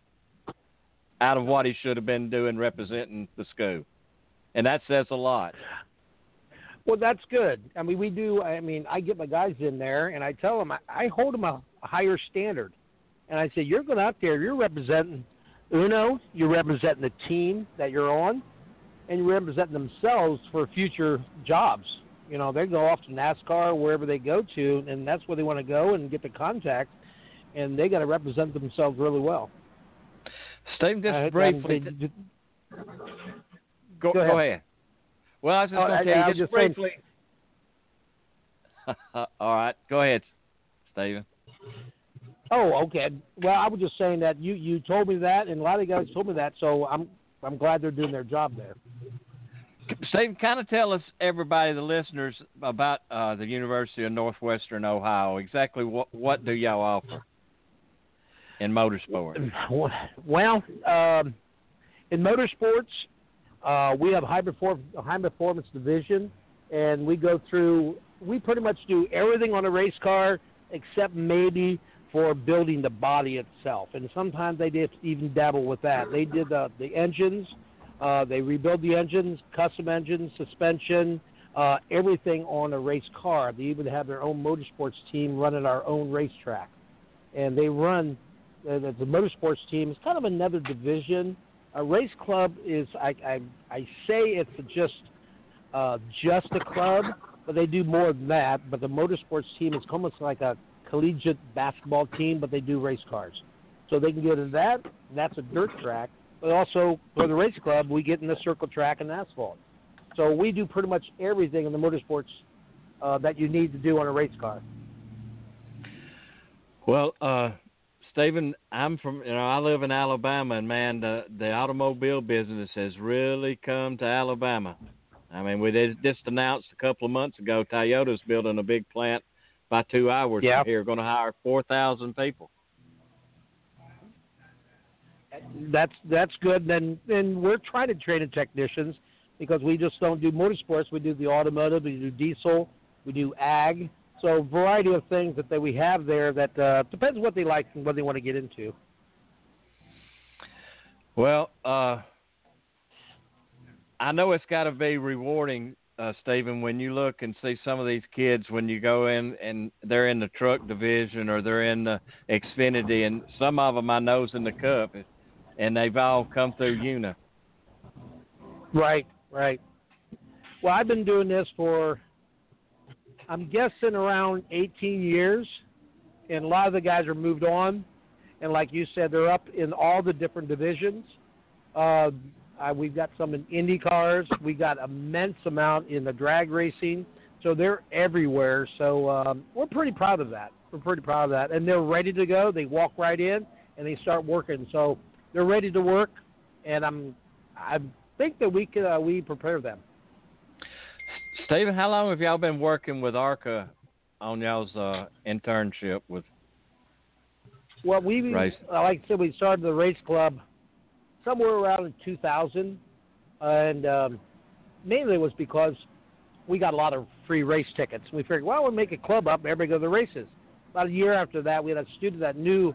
out of what he should have been doing representing the school, and that says a lot. Well, that's good. I mean, we do. I mean, I get my guys in there, and I tell them I, I hold them a, higher standard, and I say you're going out there, you're representing Uno, you're representing the team that you're on, and you're representing themselves for future jobs. You know, they go off to NASCAR wherever they go to, and that's where they want to go and get the contact, and they got to represent themselves really well. Steve, just Uh, briefly. go, go ahead. go ahead. Well, I was just Oh, going to tell you just briefly. All right, go ahead, Stephen. Oh, okay. Well, I was just saying that you you told me that, and a lot of guys told me that, so I'm I'm glad they're doing their job there. Stephen, kind of tell us, everybody, the listeners, about uh, the University of Northwestern Ohio. Exactly what what do y'all offer in motorsports? Well, um, in motorsports, uh, we have high perform high performance division, and we go through. We pretty much do everything on a race car except maybe for building the body itself, and sometimes they did even dabble with that. They did the the engines. Uh, they rebuild the engines, custom engines, suspension, uh, everything on a race car. They even have their own motorsports team running our own racetrack, and they run uh, the, the motorsports team is kind of another division. A race club is I I, I say it's just uh, just a club, but they do more than that. But the motorsports team is almost like a collegiate basketball team, but they do race cars. So they can go to that. That's a dirt track, but also for the race club, we get in the circle track and asphalt. So we do pretty much everything in the motorsports uh, that you need to do on a race car. Well, uh, Stephen, I'm from you know I live in Alabama, and man, the the automobile business has really come to Alabama. I mean, we did just announced a couple of months ago Toyota's building a big plant by two hours from here, going to hire four thousand people. that's that's good. Then then we're trying to train the technicians because we just don't do motorsports. We do the automotive, we do diesel, we do ag. So a variety of things that, that we have there that uh, depends what they like and what they want to get into. Well, uh, I know it's got to be rewarding, uh, Stephen, when you look and see some of these kids when you go in and they're in the truck division or they're in the Xfinity, and some of them I know's in the Cup, and they've all come through UNA. Right, right. Well, I've been doing this for, I'm guessing around 18 years, and a lot of the guys are moved on, and like you said, they're up in all the different divisions. Uh, uh, we've got some in Indy cars. We got immense amount in the drag racing, so they're everywhere. So um, we're pretty proud of that. We're pretty proud of that, and they're ready to go. They walk right in and they start working. So they're ready to work, and I'm I think that we could uh, we prepare them. Stephen, how long have y'all been working with ARCA on y'all's uh, internship with? Well, we Race. like I said, we started the race club somewhere around in 2000, and um, mainly it was because we got a lot of free race tickets. We figured, well, we'll make a club up, and everybody go to the races. About a year after that, we had a student that knew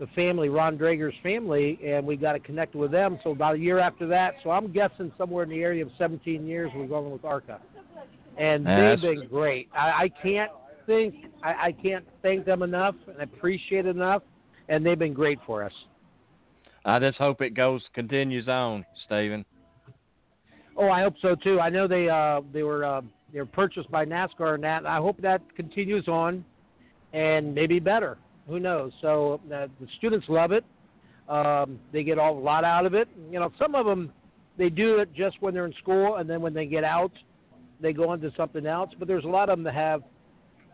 the family, Ron Drager's family, and we got to connect with them. So about a year after that, so I'm guessing somewhere in the area of 17 years, we're going with ARCA, and That's- they've been great. I, I can't think, I, I can't thank them enough and appreciate it enough, and they've been great for us. I just hope it goes continues on, Stephen. Oh, I hope so too. I know they uh, they were uh, they were purchased by NASCAR and that. I hope that continues on, and maybe better. Who knows? So uh, the students love it. Um, they get all, a lot out of it. You know, some of them they do it just when they're in school, and then when they get out, they go into something else. But there's a lot of them that have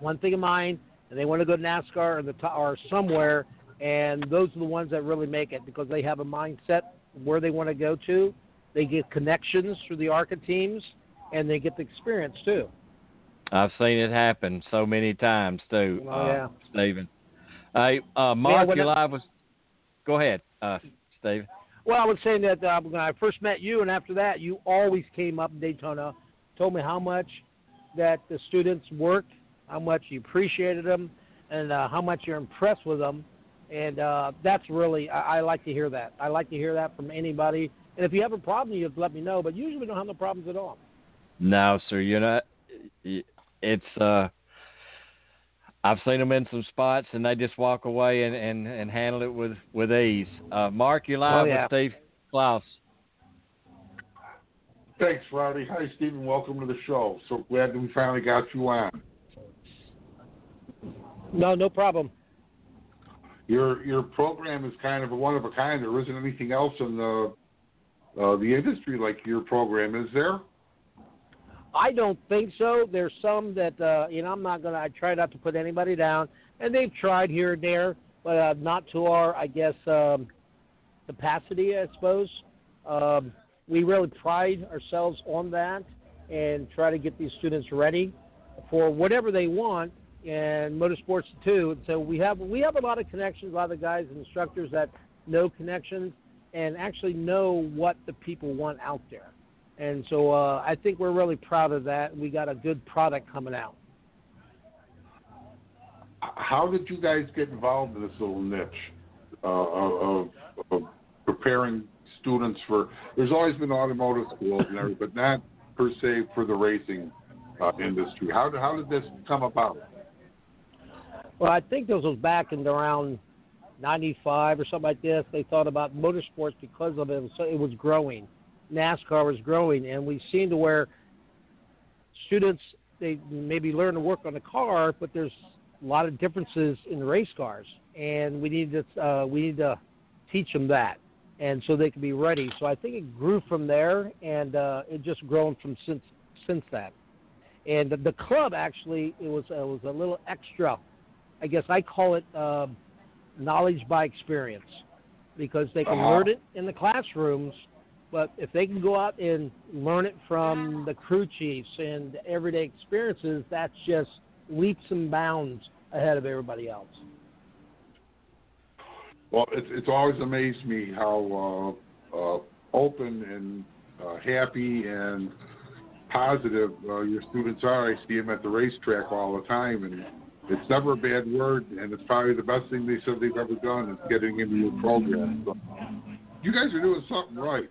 one thing in mind, and they want to go to NASCAR or the to- or somewhere, and those are the ones that really make it because they have a mindset where they want to go to. They get connections through the ARCA teams, and they get the experience too. I've seen it happen so many times too, Oh, uh, yeah. Stephen. Hey, uh, Mark, when you I- live was. Go ahead, uh, Stephen. Well, I was saying that uh, when I first met you, and after that, you always came up in Daytona, told me how much that the students worked, how much you appreciated them, and uh, how much you're impressed with them. And uh, that's really, I, I like to hear that. I like to hear that from anybody. And if you have a problem, you to let me know. But usually we don't have no problems at all. No, sir. You're not. it's. uh I've seen them in some spots, and they just walk away and and, and handle it with with ease. Uh, Mark, you're live Oh, yeah. with Steve Klaus. Thanks, Roddy. Hi, Stephen. Welcome to the show. So glad that we finally got you on. No, no problem. Your your program is kind of a one of a kind. There isn't anything else in the uh, the industry like your program, is there? I don't think so. There's some that uh, you know. I'm not gonna. I try not to put anybody down, and they've tried here and there, but uh, not to our, I guess, um, capacity. I suppose um, we really pride ourselves on that and try to get these students ready for whatever they want and motorsports too. And so we have we have a lot of connections. A lot of guys and instructors that know connections and actually know what the people want out there. And so uh, I think we're really proud of that. We got a good product coming out. How did you guys get involved in this little niche uh, of, of preparing students for? There's always been automotive schools and everything, but not per se for the racing uh, industry. How did, how did this come about? Well, I think this was back in around 95 or something like this. They thought about motorsports because of it. Was, it was growing. NASCAR was growing, and we've seen to where students they maybe learn to work on the car, but there's a lot of differences in the race cars, and we need to uh, we need to teach them that, and so they can be ready. So I think it grew from there, and uh, it just grown from since since that. And the, the club actually it was it was a little extra. I guess I call it uh, knowledge by experience because they can Uh-huh. learn it in the classrooms, but if they can go out and learn it from the crew chiefs and everyday experiences, that's just leaps and bounds ahead of everybody else. Well, it's it's always amazed me how uh, uh, open and uh, happy and positive uh, your students are. I see them at the racetrack all the time, and it's never a bad word. And it's probably the best thing they said they've ever done is getting into your program. So you guys are doing something right.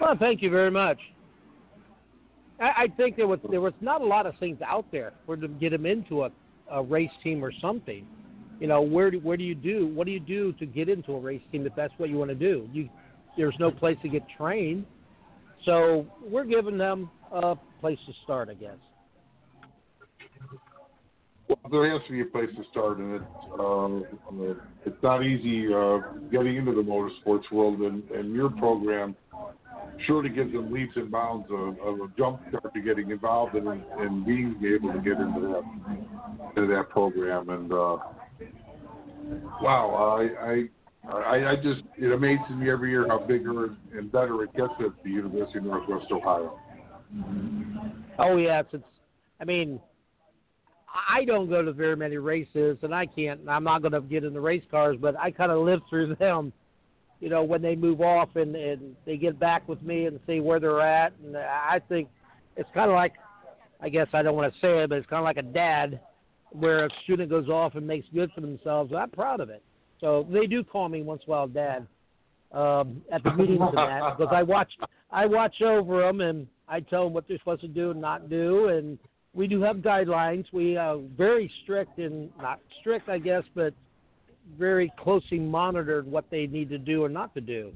Well, thank you very much. I, I think there was there was not a lot of things out there for to get them into a, a race team or something. You know, where do where do you do what do you do to get into a race team if that's what you want to do? You there's no place to get trained, so we're giving them a place to start, I guess. Well, there has to be a place to start, and um, uh, it's not easy uh, getting into the motorsports world. And, and your program surely gives them leaps and bounds of, of a jump start to getting involved in and being able to get into that into that program. And uh, wow, I, I I I just it amazes me every year how bigger and better it gets at the University of Northwest Ohio. Oh yes, it's. I mean, I don't go to very many races, and I can't. I'm not going to get in the race cars, but I kind of live through them. You know, when they move off and and they get back with me and see where they're at, and I think it's kind of like, I guess I don't want to say it, but it's kind of like a dad, where a student goes off and makes good for themselves. I'm proud of it. So they do call me once in a while dad um, at the meetings and that because I watch I watch over them and I tell them what they're supposed to do and not do, and we do have guidelines. We are very strict and not strict, I guess, but very closely monitored what they need to do or not to do.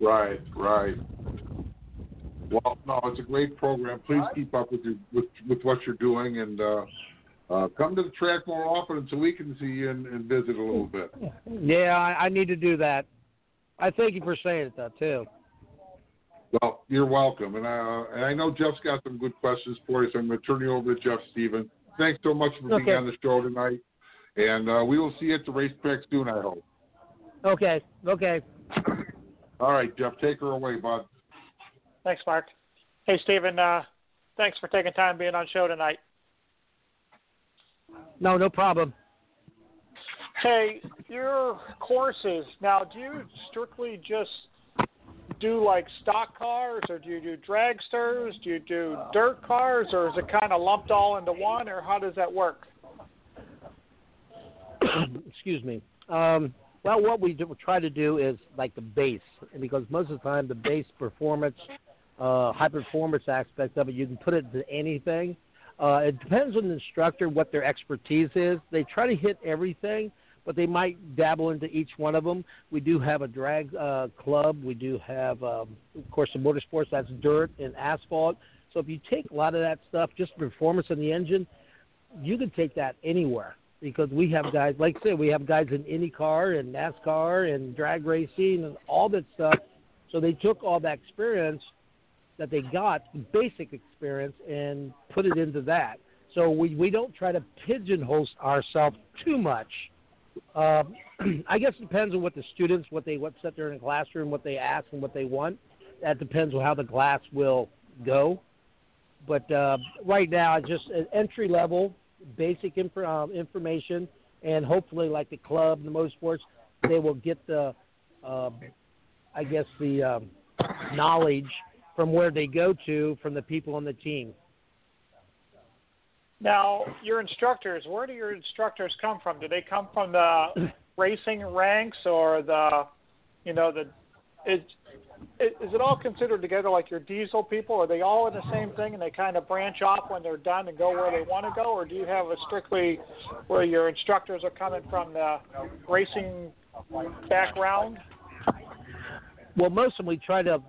Right, right. Well, no, it's a great program. Please keep up with your, with with what you're doing, and uh, uh, come to the track more often so we can see you and, and visit a little bit. Yeah, I, I need to do that. I thank you for saying it, though, too. Well, you're welcome, and uh, and I know Jeff's got some good questions for you, so I'm going to turn you over to Jeff Steven. Thanks so much for being Okay. on the show tonight, and uh, we will see you at the racetrack soon. I hope. Okay. Okay. All right, Jeff, take her away, bud. Thanks, Mark. Hey, Stephen. Uh, thanks for taking time being on show tonight. No, no problem. Hey, your courses now. Do you strictly just do like stock cars, or do you do dragsters? Do you do dirt cars, or is it kind of lumped all into one, or how does that work? excuse me. Um, well, what we do, try to do is like the base, because most of the time the base performance, uh, high performance aspect of it, you can put it to anything. Uh, it depends on the instructor what their expertise is. They try to hit everything, but they might dabble into each one of them. We do have a drag uh, club. We do have, um, of course, the motorsports. That's dirt and asphalt. So if you take a lot of that stuff, just performance in the engine, you can take that anywhere because we have guys, like I said, we have guys in IndyCar and NASCAR and drag racing and all that stuff. So they took all that experience that they got, basic experience, and put it into that. So we, we don't try to pigeonhole ourselves too much. Um, I guess it depends on what the students, what they what sit there in the classroom, what they ask, and what they want. That depends on how the class will go. But uh, right now, it's just entry level, basic inf- um, information, and hopefully, like the club, the most motorsports, they will get the, uh, I guess, the um, knowledge from where they go to from the people on the team. Now, your instructors, where do your instructors come from? Do they come from the racing ranks or the, you know, the, is, is it all considered together like your diesel people? Are they all in the same thing and they kind of branch off when they're done and go where they want to go? Or do you have a strictly where your instructors are coming from the racing background? Well, most of them we try to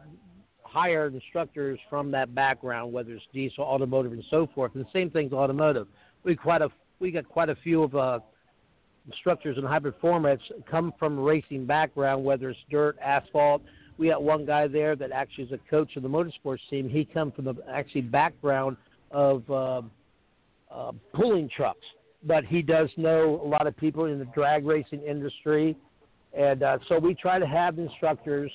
hire instructors from that background, whether it's diesel, automotive, and so forth. And the same thing's automotive. We quite a we got quite a few of uh, instructors in hybrid formats come from racing background, whether it's dirt, asphalt. We got one guy there that actually is a coach of the motorsports team. He come from the actually background of uh, uh, pulling trucks, but he does know a lot of people in the drag racing industry, and uh, so we try to have instructors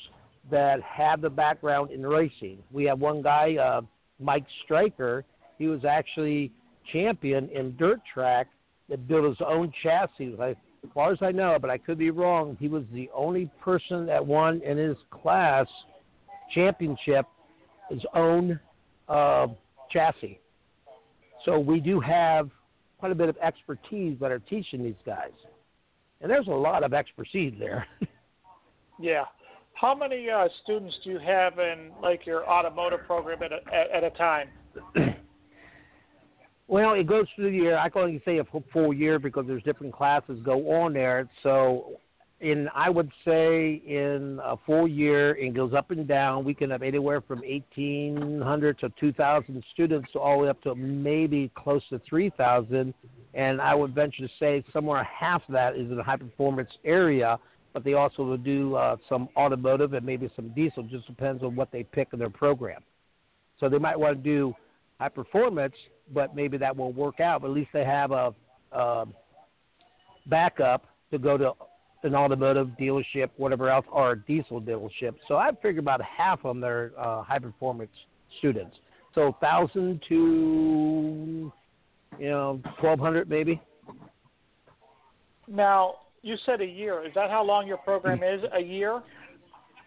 that have the background in racing. We have one guy, uh, Mike Stryker. He was actually champion in dirt track that built his own chassis. As far as I know, but I could be wrong. He was the only person that won in his class championship his own uh, chassis. So we do have quite a bit of expertise that are teaching these guys, and there's a lot of expertise there. Yeah. How many uh, students do you have in like your automotive program at a, at, at a time? Well, it goes through the year. I can only say a full- year because there's different classes go on there. So, in I would say in a full year, it goes up and down. We can have anywhere from 1,800 to 2,000 students, all the way up to maybe close to 3,000. And I would venture to say somewhere half that is in the high performance area. But they also will do uh, some automotive and maybe some diesel. Just depends on what they pick in their program. So they might want to do high performance, but maybe that won't work out. But at least they have a, a backup to go to an automotive dealership, whatever else, or a diesel dealership. So I figure about half of them are uh, high performance students. So thousand to you know twelve hundred maybe. Now, you said a year. Is that how long your program is? A year?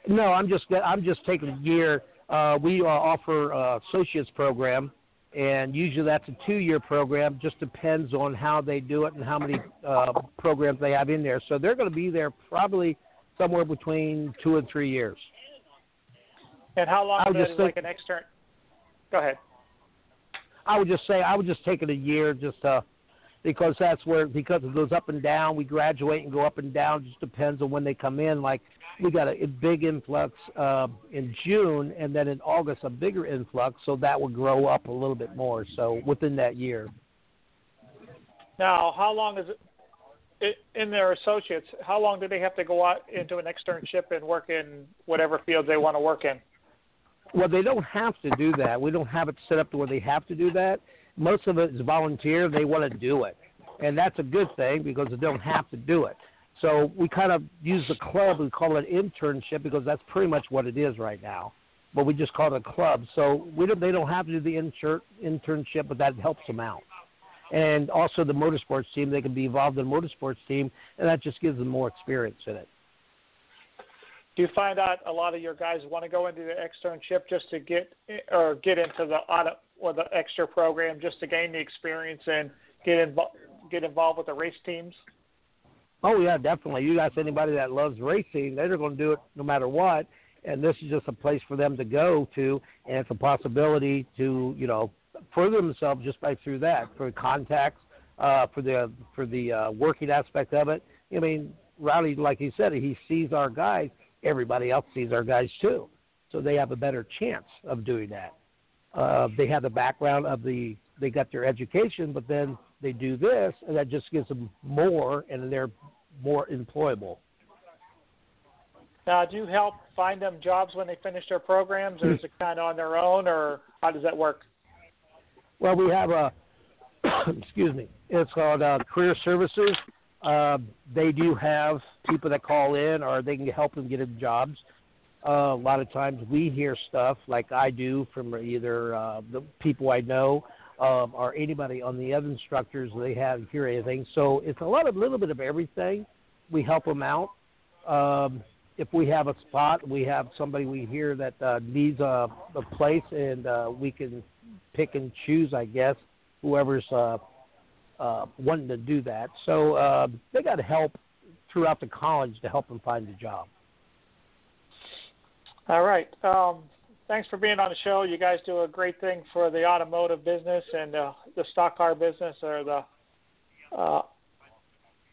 No, I'm just I'm just taking a year. Uh, we uh, offer uh, associates program, and usually that's a two-year program. Just depends on how they do it and how many uh, programs they have in there. So they're going to be there probably somewhere between two and three years. And how long is that is like an extern? Go ahead. I would just say I would just take it a year, just uh, because that's where because it goes up and down. We graduate and go up and down. Just depends on when they come in. Like we got a, a big influx uh, in June, and then in August a bigger influx, so that will grow up a little bit more. So within that year. Now, how long is it? it in their associates, how long do they have to go out into an externship and work in whatever field they want to work in? Well, they don't have to do that. We don't have it set up to where they have to do that. Most of it is volunteer. They want to do it, and that's a good thing because they don't have to do it. So we kind of use the club. We call it internship because that's pretty much what it is right now. But we just call it a club. So we don't, they don't have to do the insert, internship, but that helps them out. And also the motorsports team, they can be involved in the motorsports team, and that just gives them more experience in it. Do you find out a lot of your guys want to go into the externship just to get or get into the auto or the extra program just to gain the experience and get involved get involved with the race teams? Oh yeah, definitely. You ask anybody that loves racing, they're going to do it no matter what. And this is just a place for them to go to, and it's a possibility to you know further themselves just by through that for contacts, uh, for the for the uh, working aspect of it. I mean, Rowdy, like he said, he sees our guys. Everybody else sees our guys too, so they have a better chance of doing that. Uh, they have the background of the they got their education, but then they do this, and that just gives them more, and they're more employable. Now, do you help find them jobs when they finish their programs, or is it kind of on their own, or how does that work? Well, we have a excuse me. It's called uh, Career Services. Uh, they do have people that call in, or they can help them get in jobs. Uh, a lot of times we hear stuff like I do from either uh, the people I know um, or anybody on the other instructors. They have hear anything, so it's a lot of little bit of everything. We help them out. Um, if we have a spot, we have somebody we hear that uh, needs a, a place, and uh, we can pick and choose, I guess, whoever's uh, uh, wanting to do that. So uh, they got help throughout the college to help them find a job. All right. Um, thanks for being on the show. You guys do a great thing for the automotive business and uh, the stock car business, or the. Uh,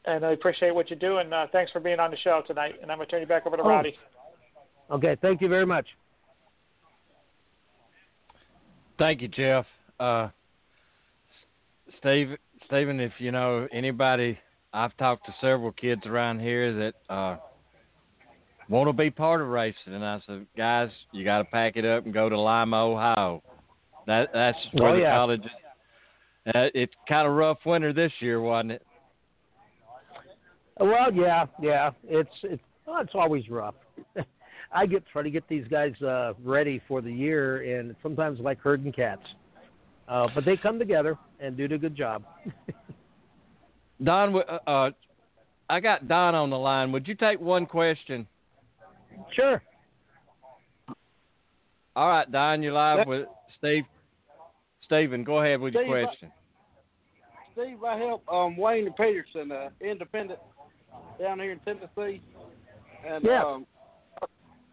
and I appreciate what you do. And uh, thanks for being on the show tonight. And I'm going to turn you back over to Oh. Rowdy. Okay, thank you very much. Thank you, Jeff. Uh, Steve, Stephen, if you know anybody, I've talked to several kids around here that uh, want to be part of racing, and I said, guys, you got to pack it up and go to Lima, Ohio. That that's where Oh, the yeah. college. Uh, it's kind of rough winter this year, wasn't it? Well, yeah, yeah. It's it's well, it's always rough. I get try to get these guys uh, ready for the year, and sometimes like herding cats. Uh, but they come together and do a good job. Don, uh, uh, I got Don on the line. Would you take one question? Sure. All right, Don, you're live Yep. with Steve. Stephen, go ahead with your Steve, I- question. Steve, I help um, Wayne Peterson, uh, independent down here in Tennessee. And Yeah. um,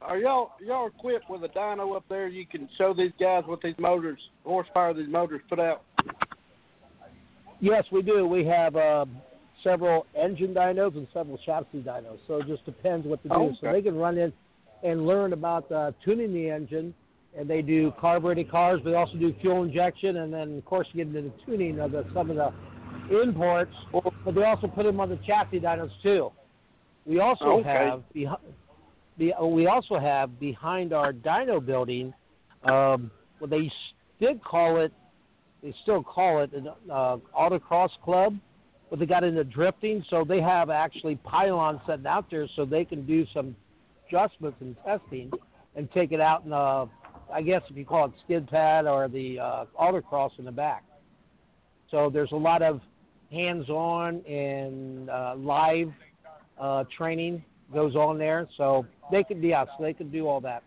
are y'all y'all equipped with a dyno up there? You can show these guys what these motors, horsepower these motors put out. Yes, we do. We have uh, several engine dynos and several chassis dynos. So it just depends what to do. Oh, So they can run in and learn about uh, tuning the engine, and they do carbureted cars. But they also do fuel injection, and then of course you get into the tuning of the, some of the imports. But they also put them on the chassis dynos too. We also Okay. have we also have behind our dyno building. Um, well, they did call it they still call it an uh, autocross club, but they got into drifting, so they have actually pylons sitting out there so they can do some adjustments and testing and take it out in the, I guess if you call it skid pad or the uh, autocross in the back. So there's a lot of hands-on and uh, live uh, training goes on there, so they could, yeah, so they could do all that.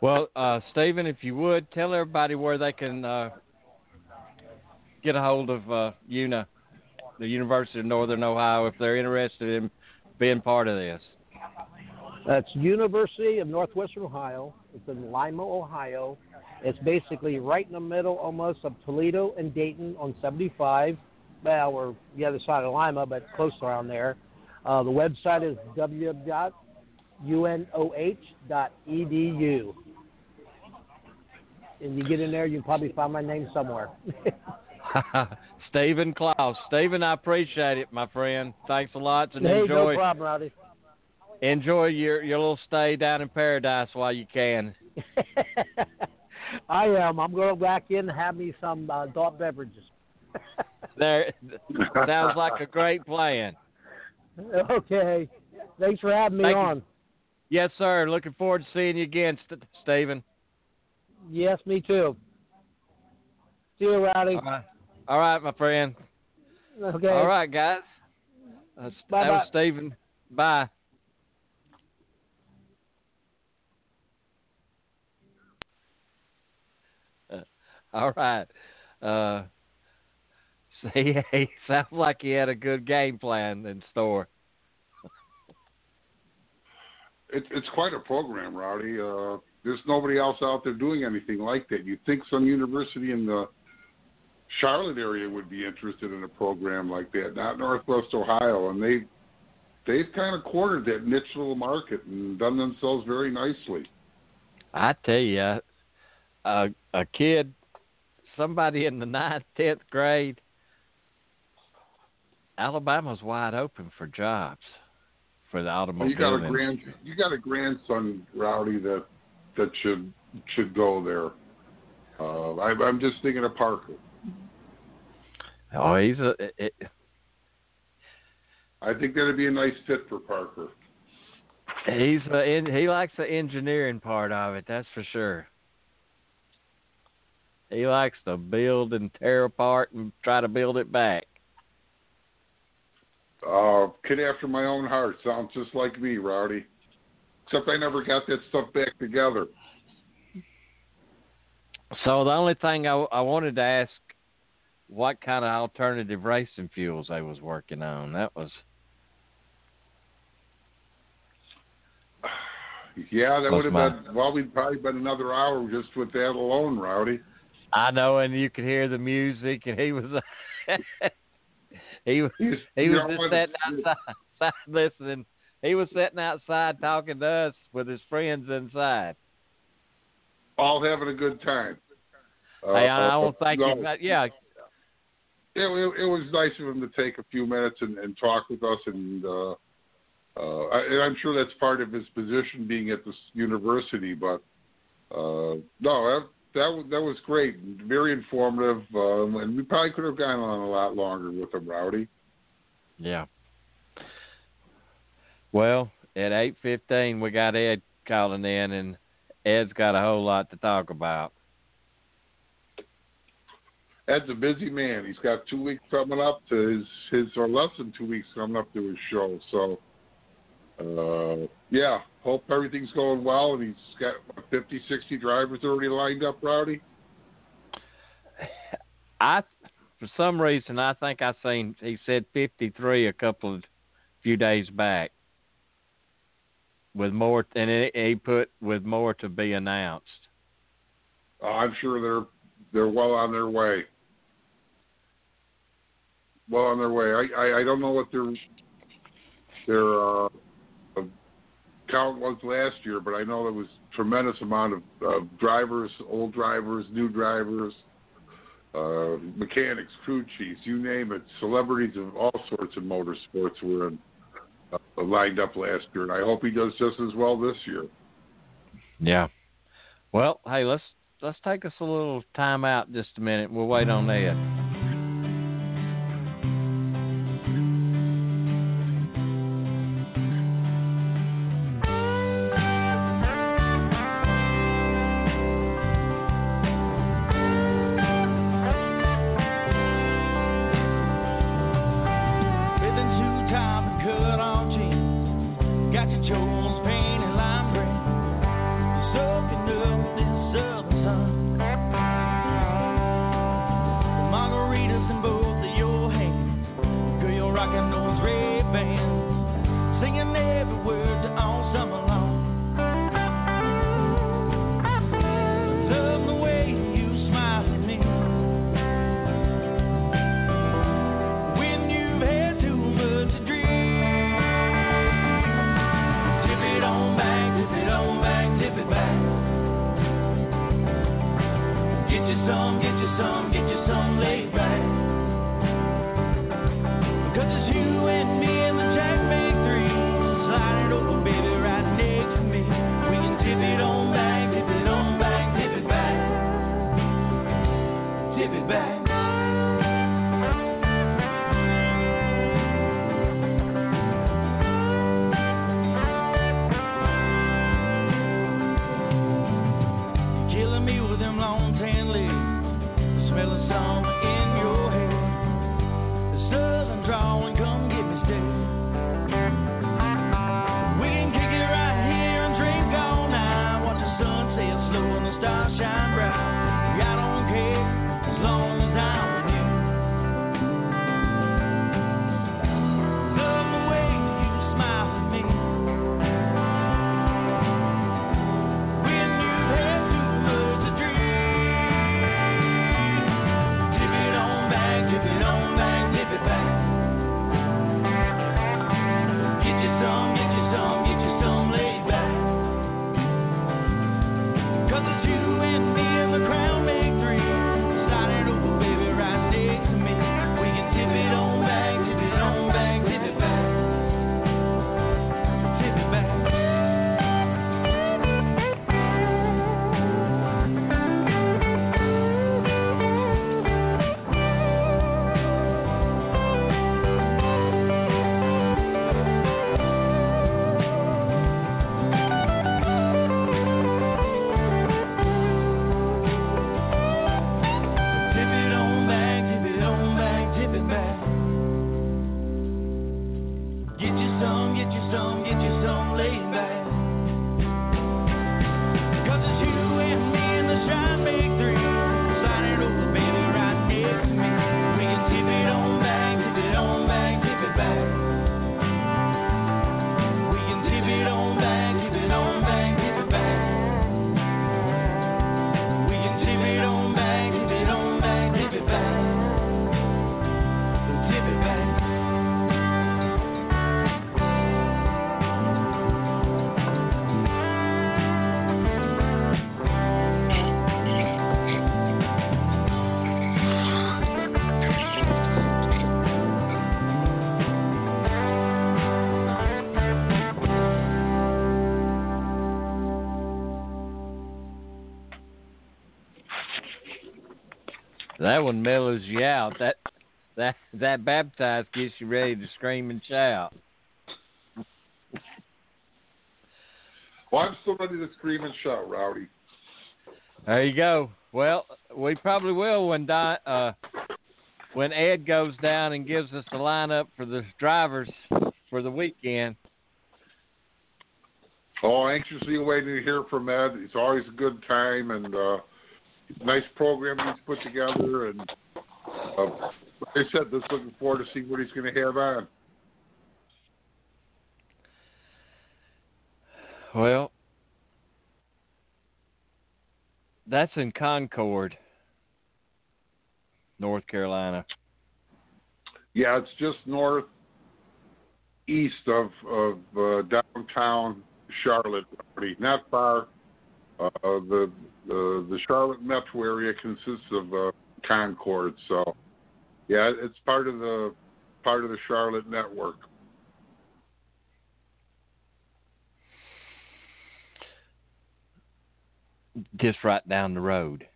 Well, uh, Stephen, if you would tell everybody where they can uh, get a hold of uh, UNOH, the University of Northern Ohio, if they're interested in being part of this. That's University of Northwestern Ohio. It's in Lima, Ohio. It's basically right in the middle almost of Toledo and Dayton on 75. Well, we're the other side of Lima, but close around there. Uh, the website is www.unoh.edu. And you get in there, you can probably find my name somewhere. Stephen Klaus. Stephen, I appreciate it, my friend. Thanks a lot, and hey, enjoy no problem, Rowdy. enjoy your your little stay down in paradise while you can. I am. I'm going to back in and have me some uh, adult beverages. there sounds like a great plan. Okay. Thanks for having me Thank you. on. Yes, sir. Looking forward to seeing you again, St- Stephen. Yes, me too. See you, Rowdy. All right. All right, my friend. Okay. All right, guys. Uh, Bye-bye. that was Stephen. Bye. Uh, all right. Uh, see, he sounds like he had a good game plan in store. It's it's quite a program, Rowdy. Uh, there's nobody else out there doing anything like that. You'd think some university in the Charlotte area would be interested in a program like that, not Northwest Ohio, and they they've kind of cornered that niche little market and done themselves very nicely. I tell you, a a kid, somebody in the ninth, tenth grade, Alabama's wide open for jobs for the automobile. you got a grand you got a grandson, Rowdy, that that should should go there. Uh, I, I'm just thinking of Parker. Oh, he's a. It, I think that'd be a nice fit for Parker. he's a, he likes the engineering part of it. That's for sure. He likes to build and tear apart and try to build it back. Uh, kid after my own heart. Sounds just like me, Rowdy. Except I never got that stuff back together. So the only thing I, I wanted to ask, what kind of alternative racing fuels they was working on? That was Yeah, that would have mine. been well. We'd probably been another hour just with that alone, Rowdy. I know, and you could hear the music, and he was he was He's- he was just sitting outside, outside listening. He was sitting outside talking to us with his friends inside. All having a good time. Uh, hey, I, I uh, don't think no, he, uh, yeah, it, it, it was nice of him to take a few minutes and, and talk with us, and uh, uh, I, and I'm sure that's part of his position being at this university. But uh, no, that that was, that was great, very informative, um, and we probably could have gone on a lot longer with him, Rowdy. yeah. Well, at eight fifteen, we got Ed calling in, and Ed's got a whole lot to talk about. Ed's a busy man. He's got two weeks coming up to his his or less than two weeks coming up to his show. So, uh, yeah, hope everything's going well. And he's got what, 50, 60 drivers already lined up, Rowdy. I, for some reason, I think I seen he said fifty three a couple of few days back. With more, and it, he put with more to be announced. Uh, I'm sure they're they're well on their way. Well on their way. I I, I don't know what their their uh, uh, count was last year, but I know there was tremendous amount of uh, drivers, old drivers, new drivers, uh, mechanics, crew chiefs, you name it. Celebrities of all sorts of motorsports were in, uh, lined up last year, and I hope he does just as well this year. Yeah. Well, hey, let's let's take us a little time out just a minute. We'll wait on Ed. That one mellows you out. That that that baptized gets you ready to scream and shout. Well, I'm still ready to scream and shout, Rowdy. There you go. Well, we probably will when Di, uh, when Ed goes down and gives us the lineup for the drivers for the weekend. Oh, anxiously waiting to hear from Ed. It's always a good time and uh, nice program he's put together. And uh, like I said, just looking forward to see what he's going to have on. Well, that's in Concord, North Carolina. Yeah, it's just north east of of uh, downtown Charlotte, not far. Uh, the the the Charlotte metro area consists of uh, Concord, so yeah, it's part of the part of the Charlotte network. Just right down the road.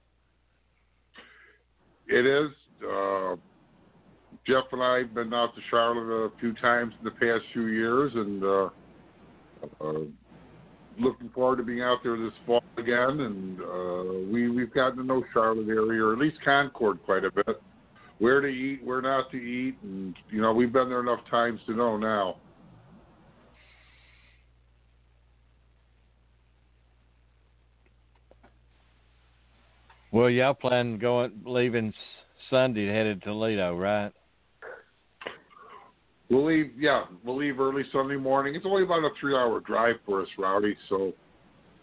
It is. Uh, Jeff and I have been out to Charlotte a few times in the past few years, and uh, uh, looking forward to being out there this fall again. And uh, we we've gotten to know Charlotte area, or at least Concord, quite a bit. Where to eat, where not to eat, and you know we've been there enough times to know now. Well, y'all plan going leaving Sunday headed to Toledo, right? We'll leave, yeah, we'll leave early Sunday morning. It's only about a three-hour drive for us, Rowdy. So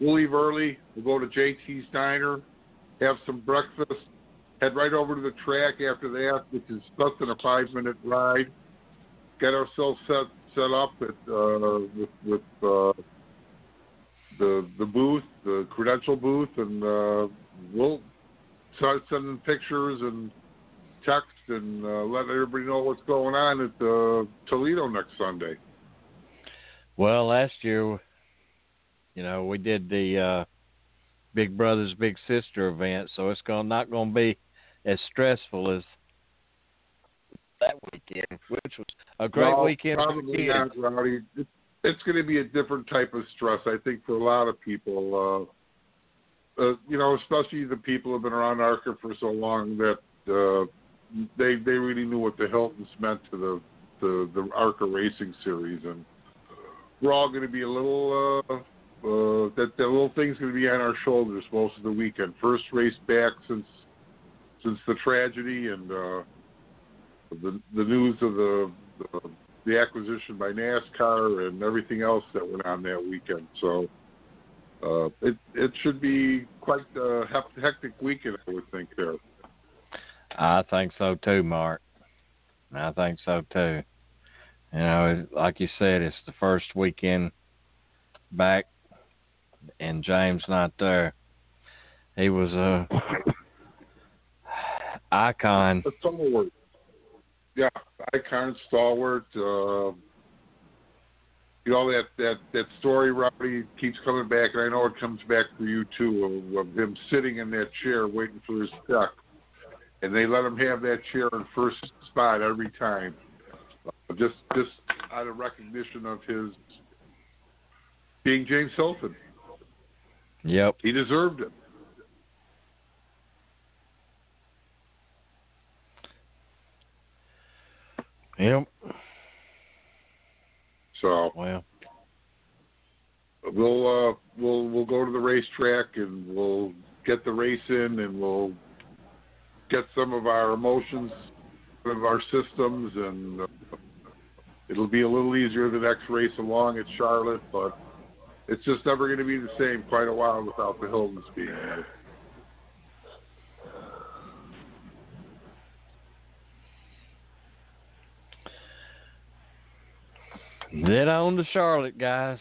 we'll leave early. We'll go to JT's Diner, have some breakfast, head right over to the track after that, which is less than a five-minute ride. Get ourselves set set up at uh, with with uh, the the booth, the credential booth, and uh, we'll start sending pictures and text and uh, let everybody know what's going on at uh, Toledo next Sunday. Well, last year, you know, we did the uh, Big Brothers Big Sister event, so it's going not going to be as stressful as that weekend, which was a great no, weekend for the probably not, Rowdy. It's going to be a different type of stress, I think, for a lot of people. Uh, uh, you know, especially the people who've been around ARCA for so long that uh, they they really knew what the Hyltons meant to the the, the ARCA racing series, and we're all going to be a little. Uh, uh, that that little thing's going to be on our shoulders most of the weekend. First race back since since the tragedy and uh, the the news of the, the the acquisition by NASCAR and everything else that went on that weekend. So uh, it it should be quite a hectic weekend, I would think there. I think so too, Mark. I think so too. You know, like you said, it's the first weekend back, and James not there. He was a icon. A stalwart. Yeah, icon, stalwart. Uh, you know that that that story, Rowdy, keeps coming back, and I know it comes back for you too, of, of him sitting in that chair waiting for his check, and they let him have that chair in first spot every time, uh, just just out of recognition of his being James Hylton. Yep, he deserved it. Yep. So well, we'll uh, we'll we'll go to the racetrack and we'll get the race in and we'll get some of our emotions out of our systems and uh, it'll be a little easier the next race along at Charlotte, but it's just never going to be the same quite a while without the Hyltons being there. Then on to Charlotte, guys.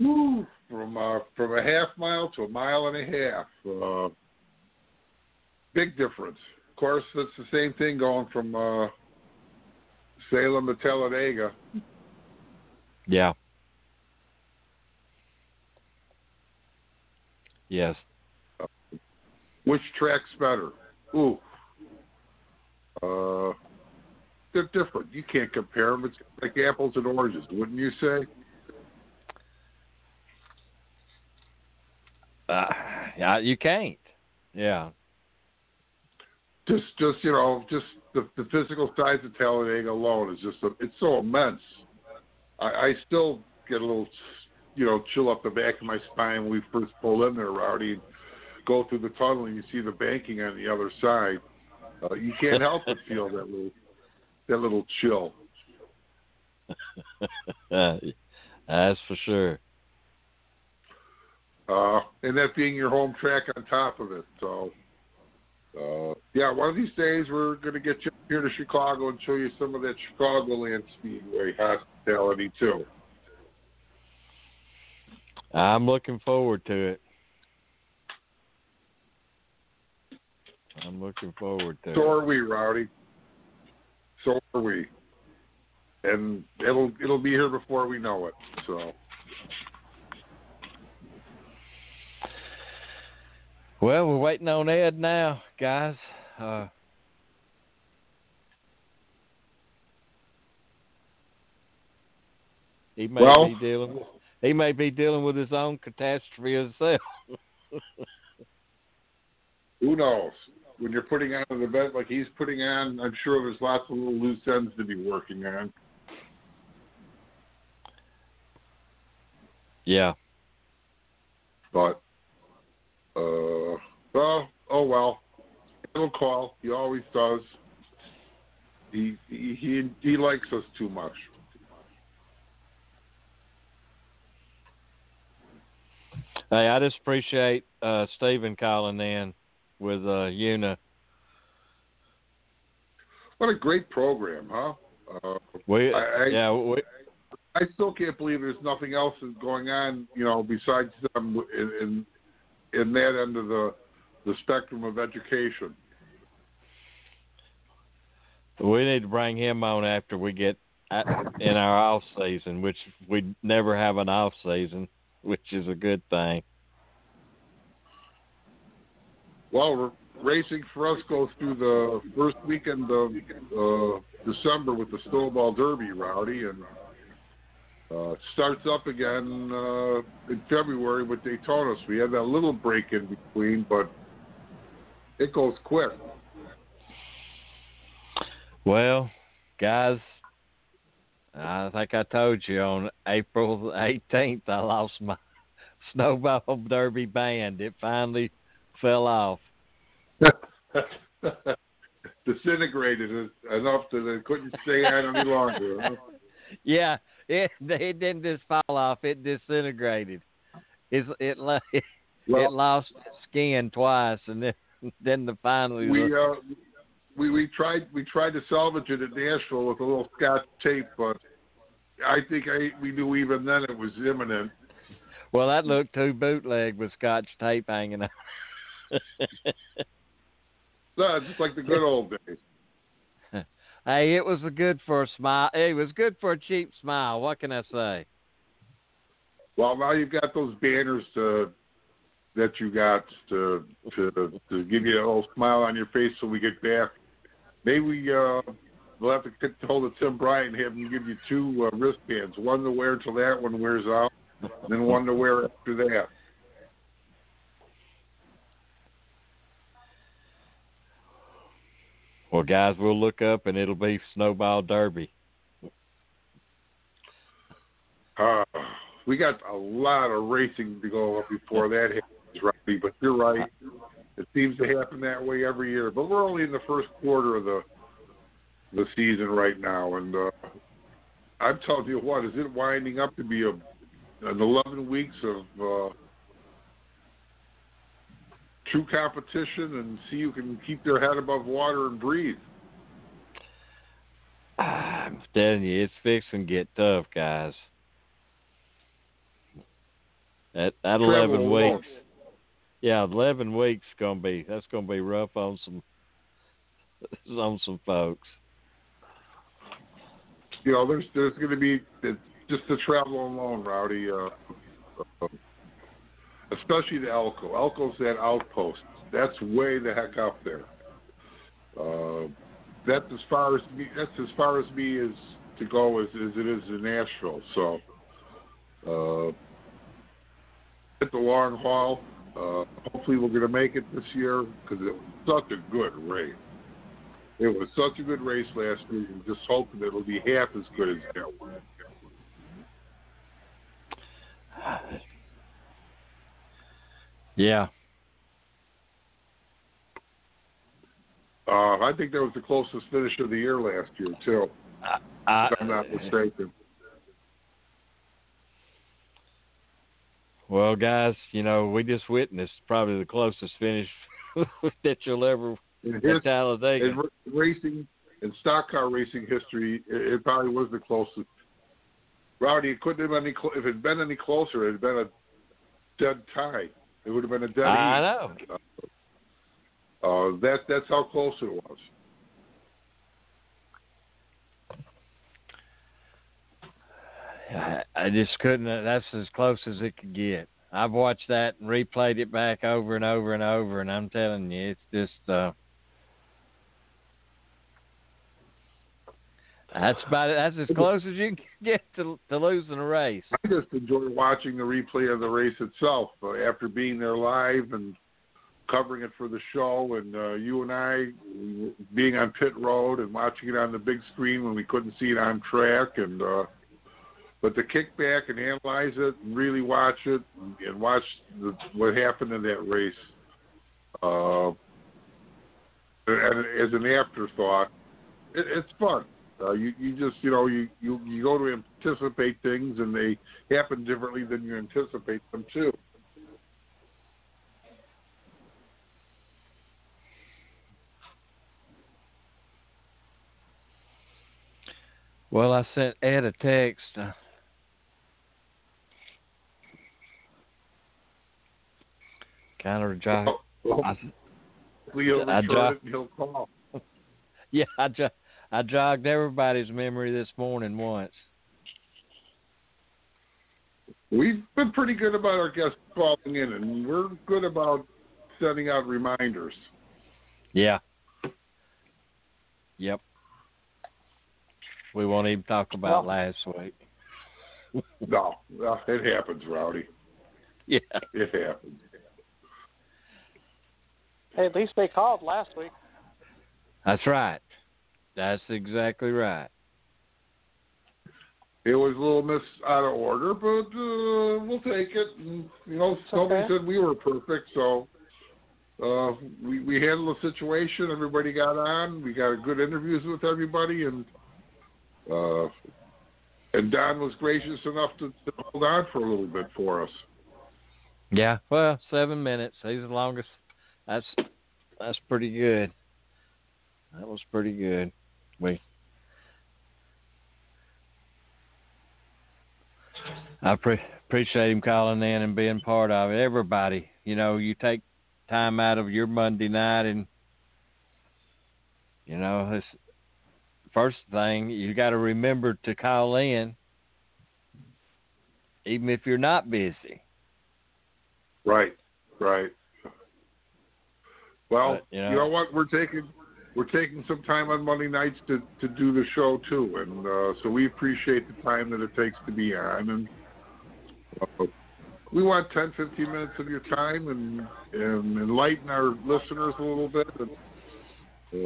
Woo. From uh, from a half mile to a mile and a half, uh, big difference. Of course, it's the same thing going from uh, Salem to Talladega. Yeah. Yes. Which track's better? Ooh. Uh, they're different. You can't compare them. It's like apples and oranges, wouldn't you say? Uh, yeah, you can't. Yeah. Just, just you know, just the, the physical size of Talladega alone is just a, it's so immense. I, I still get a little, you know, chill up the back of my spine when we first pull in there, Rowdy. And go through the tunnel and you see the banking on the other side. Uh, you can't help but feel that little that little chill. That's for sure. Uh, and that being your home track on top of it. So, uh, yeah, one of these days we're going to get you here to Chicago and show you some of that Chicagoland Speedway hospitality too. I'm looking forward to it. I'm looking forward to so it. So are we, Rowdy. So are we. And it'll it'll be here before we know it. So. Well, we're waiting on Ed now, guys. Uh, he may well, be dealing. With, he may be dealing with his own catastrophe himself. Who knows? When you're putting on an event like he's putting on, I'm sure there's lots of little loose ends to be working on. Yeah. But uh, well, oh well. He'll call. He always does. He he he, he likes us too much. Hey, I just appreciate uh, Stephen calling in with uh, UNOH. What a great program, huh? Uh, we, I, I, yeah, we, I still can't believe there's nothing else going on, you know, besides them in, in in that end of the the spectrum of education. We need to bring him on after we get in our off season, which we never have an off season, which is a good thing. Well, racing for us goes through the first weekend of uh, December with the Snowball Derby, Rowdy, and uh, starts up again uh, in February with Daytona. So we had that little break in between, but it goes quick. Well, guys, I think I told you on April 18th I lost my snowball derby band. It finally fell off. Disintegrated enough that it couldn't stay on any longer. Huh? Yeah, it it didn't just fall off; it disintegrated. It's, it it Well- it lost skin twice, and then then the finally We uh, we we tried we tried to salvage it at Nashville with a little Scotch tape, but I think I we knew even then it was imminent. well that looked too bootleg with scotch tape hanging out. No, just like the good old days. Hey, it was good for a smile. It was good for a cheap smile. What can I say? Well, now you've got those banners to that you got to to to give you a little smile on your face so we get back. Maybe uh, we'll have to get hold of Tim Bryant and have him give you two uh, wristbands, one to wear till that one wears out, and then one to wear after that. Well, guys, we'll look up and it'll be Snowball Derby. Uh, we got a lot of racing to go before that happens, Rowdy. But you're right; it seems to happen that way every year. But we're only in the first quarter of the the season right now, and uh, I'm telling you what, is it winding up to be a an 11 weeks of uh, true competition, and see who can keep their head above water and breathe. I'm telling you, it's fixing to get tough, guys. That that Travel eleven weeks, yeah, eleven weeks gonna be that's gonna be rough on some on some folks. you know, there's there's going to be it's just the travel alone, Rowdy. Uh, uh, especially the Elko. Elko's that outpost. That's way the heck up there. Uh, that's as far as me. That's as far as me is to go as, as it is in Nashville. So, uh, at the long haul. Uh, hopefully, we're going to make it this year because it was such a good race. It was such a good race last week, and just hoping it'll be half as good as that one. Yeah, Uh, I think that was the closest finish of the year last year too. I, if I'm not mistaken. Well, guys, you know, we just witnessed probably the closest finish that you'll ever In at his- Talladega. in racing in stock car racing history, it, it probably was the closest. Rowdy, it couldn't have been any. Cl- if it had been any closer, it had been a dead tie. It would have been a dead I know. Uh, that that's how close it was. I, I just couldn't. That's as close as it could get. I've watched that and replayed it back over and over and over, and I'm telling you, it's just. uh That's about it. That's as close as you can get to to losing a race. I just enjoy watching the replay of the race itself uh, after being there live and covering it for the show, and uh, you and I being on pit road and watching it on the big screen when we couldn't see it on track, and uh, but to kick back and analyze it and really watch it and, and watch the, what happened in that race, uh, and as an afterthought, it, it's fun. Uh, you you just you know you, you you go to anticipate things and they happen differently than you anticipate them too. Well, I sent Ed a text. Kind of jog. Well, I, Leo I it and he'll call. yeah, I, jo- I jogged everybody's memory this morning once. We've been pretty good about our guests calling in, and we're good about sending out reminders. Yeah. Yep. We won't even talk about Well- last week. No, no, it happens, Rowdy. Yeah. It happens. Hey, at least they called last week. That's right. That's exactly right. It was a little miss out of order, but uh, we'll take it. And, you know, nobody okay. said we were perfect, so uh, we we handled the situation. Everybody got on. We got good interviews with everybody, and uh, and Don was gracious enough to, to hold on for a little bit for us. Yeah. Well, seven minutes. He's the longest. That's that's pretty good. That was pretty good. We. I pre- appreciate him calling in and being part of it. Everybody, you know, you take time out of your Monday night, and you know, this first thing you got to remember to call in, even if you're not busy. Right, right. Well, But, you you, know- know, what? We're taking we're taking some time on Monday nights to to do the show too, and uh, so we appreciate the time that it takes to be on, and uh, we want 10, 15 minutes of your time and and enlighten our listeners a little bit, and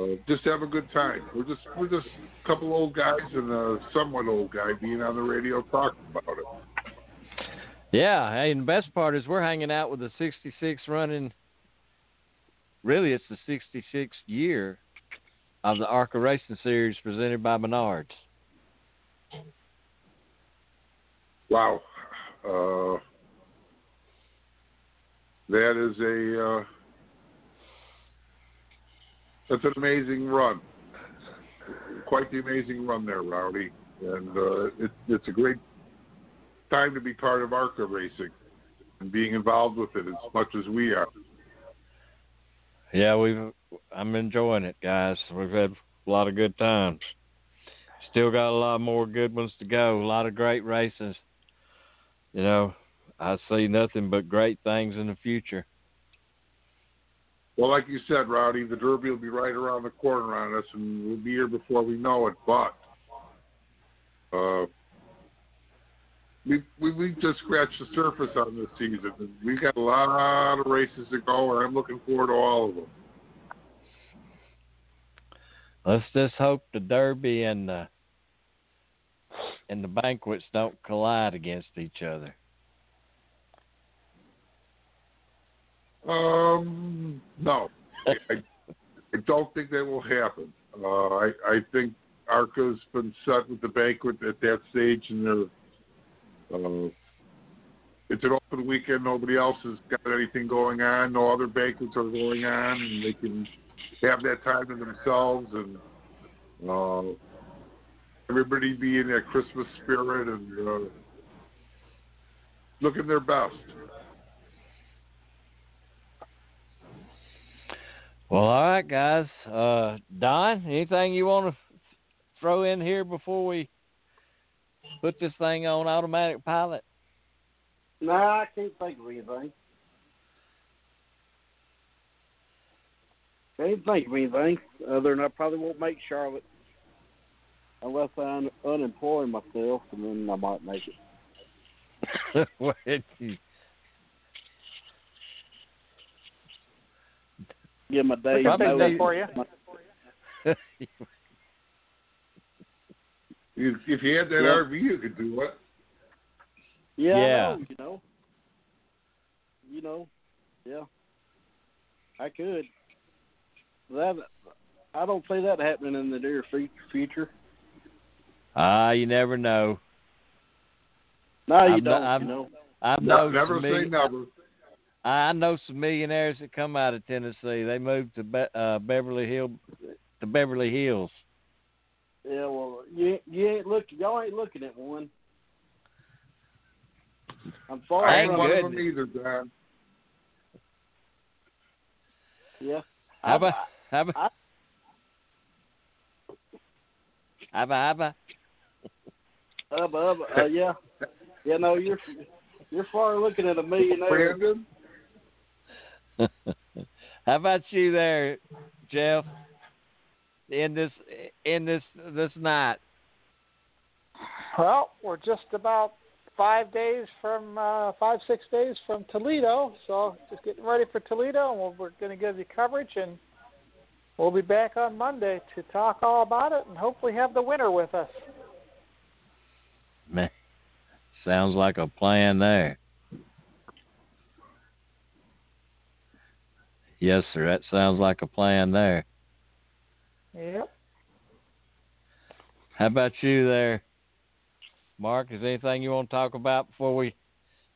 uh, just have a good time. We're just we're just a couple old guys and a somewhat old guy being on the radio talking about it. Yeah, and the best part is we're hanging out with the 66 running. Really, it's the 66th year of the ARCA Racing Series presented by Menards. Wow. Uh, that is a uh, that's an amazing run. Quite the amazing run there, Rowdy, and uh, it, it's a great time to be part of ARCA racing and being involved with it as much as we are. Yeah, we've. I'm enjoying it, guys. We've had a lot of good times. Still got a lot more good ones to go. A lot of great races. You know, I see nothing but great things in the future. Well, like you said, Rowdy, the Derby will be right around the corner on us, and we'll be here before we know it. But uh, we, we we just scratched the surface on this season. We've got a lot of races to go, and I'm looking forward to all of them. Let's just hope the Derby and the and the banquets don't collide against each other. Um, no, I, I don't think that will happen. Uh, I I think ARCA's been set with the banquet at that stage, and they're uh, it's an open weekend. Nobody else has got anything going on. No other banquets are going on, and they can have that time to themselves and uh, everybody be in that Christmas spirit and uh, looking their best. Well, all right, guys. Uh, Don, anything you want to throw in here before we put this thing on automatic pilot? Nah, I can't think of anything. Can't think of anything other than I probably won't make Charlotte unless I un- unemploy myself, and then I might make it. What you- Give my We day. can fix that Probably- for you. If, if you had that Yeah. RV, you could do it. Yeah, I Yeah. know, you know. You know, yeah. I could. That I don't see that happening in the near future. Ah, you never know. No, you I'm don't. not- I'm- you know. I No, never some say never. I know some millionaires that come out of Tennessee. They moved to Be- uh, Beverly Hill to Beverly Hills. Yeah, well, you you ain't looking. Y'all ain't looking at one. I'm far I Thank ain't one of them either, Don. Yeah. How about I- how about I- how about how about Uh, yeah, yeah. No, you're you're far looking at a millionaire. How about you there, Jeff? In this in this this night. Well, we're just about five days from uh, five six days from Toledo, so just getting ready for Toledo, and we're, we're going to give you coverage, and we'll be back on Monday to talk all about it, and hopefully have the winner with us. Man, sounds like a plan there. Yes, sir. That sounds like a plan there. Yep. How about you there, Mark? Is there anything you want to talk about before we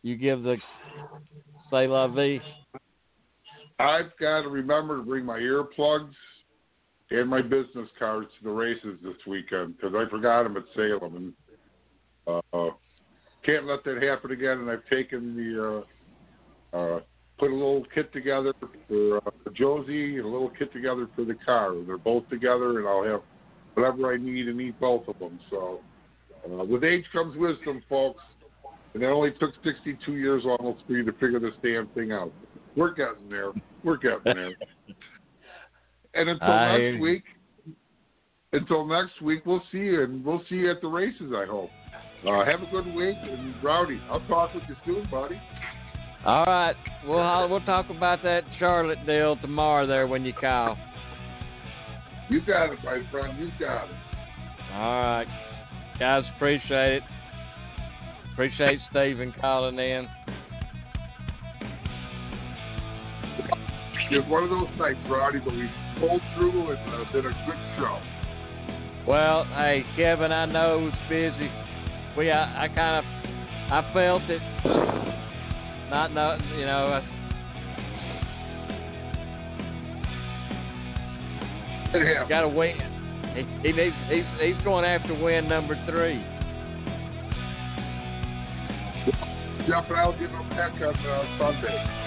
you give the say la vie? I've got to remember to bring my earplugs and my business cards to the races this weekend because I forgot them at Salem and uh, can't let that happen again. And I've taken the uh, uh, put a little kit together for, uh, Josie and a little kit together for the car. They're both together, and I'll have whatever I need and eat both of them. So, uh, with age comes wisdom, folks. And it only took 62 years almost for you to figure this damn thing out. We're getting there. We're getting there. and until I- next week, until next week, we'll see you, and we'll see you at the races. I hope. Uh, have a good week, and Rowdy, I'll talk with you soon, buddy. All right, we'll we'll talk about that Charlotte deal tomorrow there when you call. You got it, my friend. You got it. All right, guys, appreciate it. Appreciate Stephen calling in. It's one of those nights, Rowdy, but we pulled through and uh, did a good show. Well, hey Kevin, I know it was busy. We I, I kind of I felt it. Not know you know. I. Got to win. He, he needs. He's he's going after win number three. Jeff and I will give him a peck on uh, Sunday.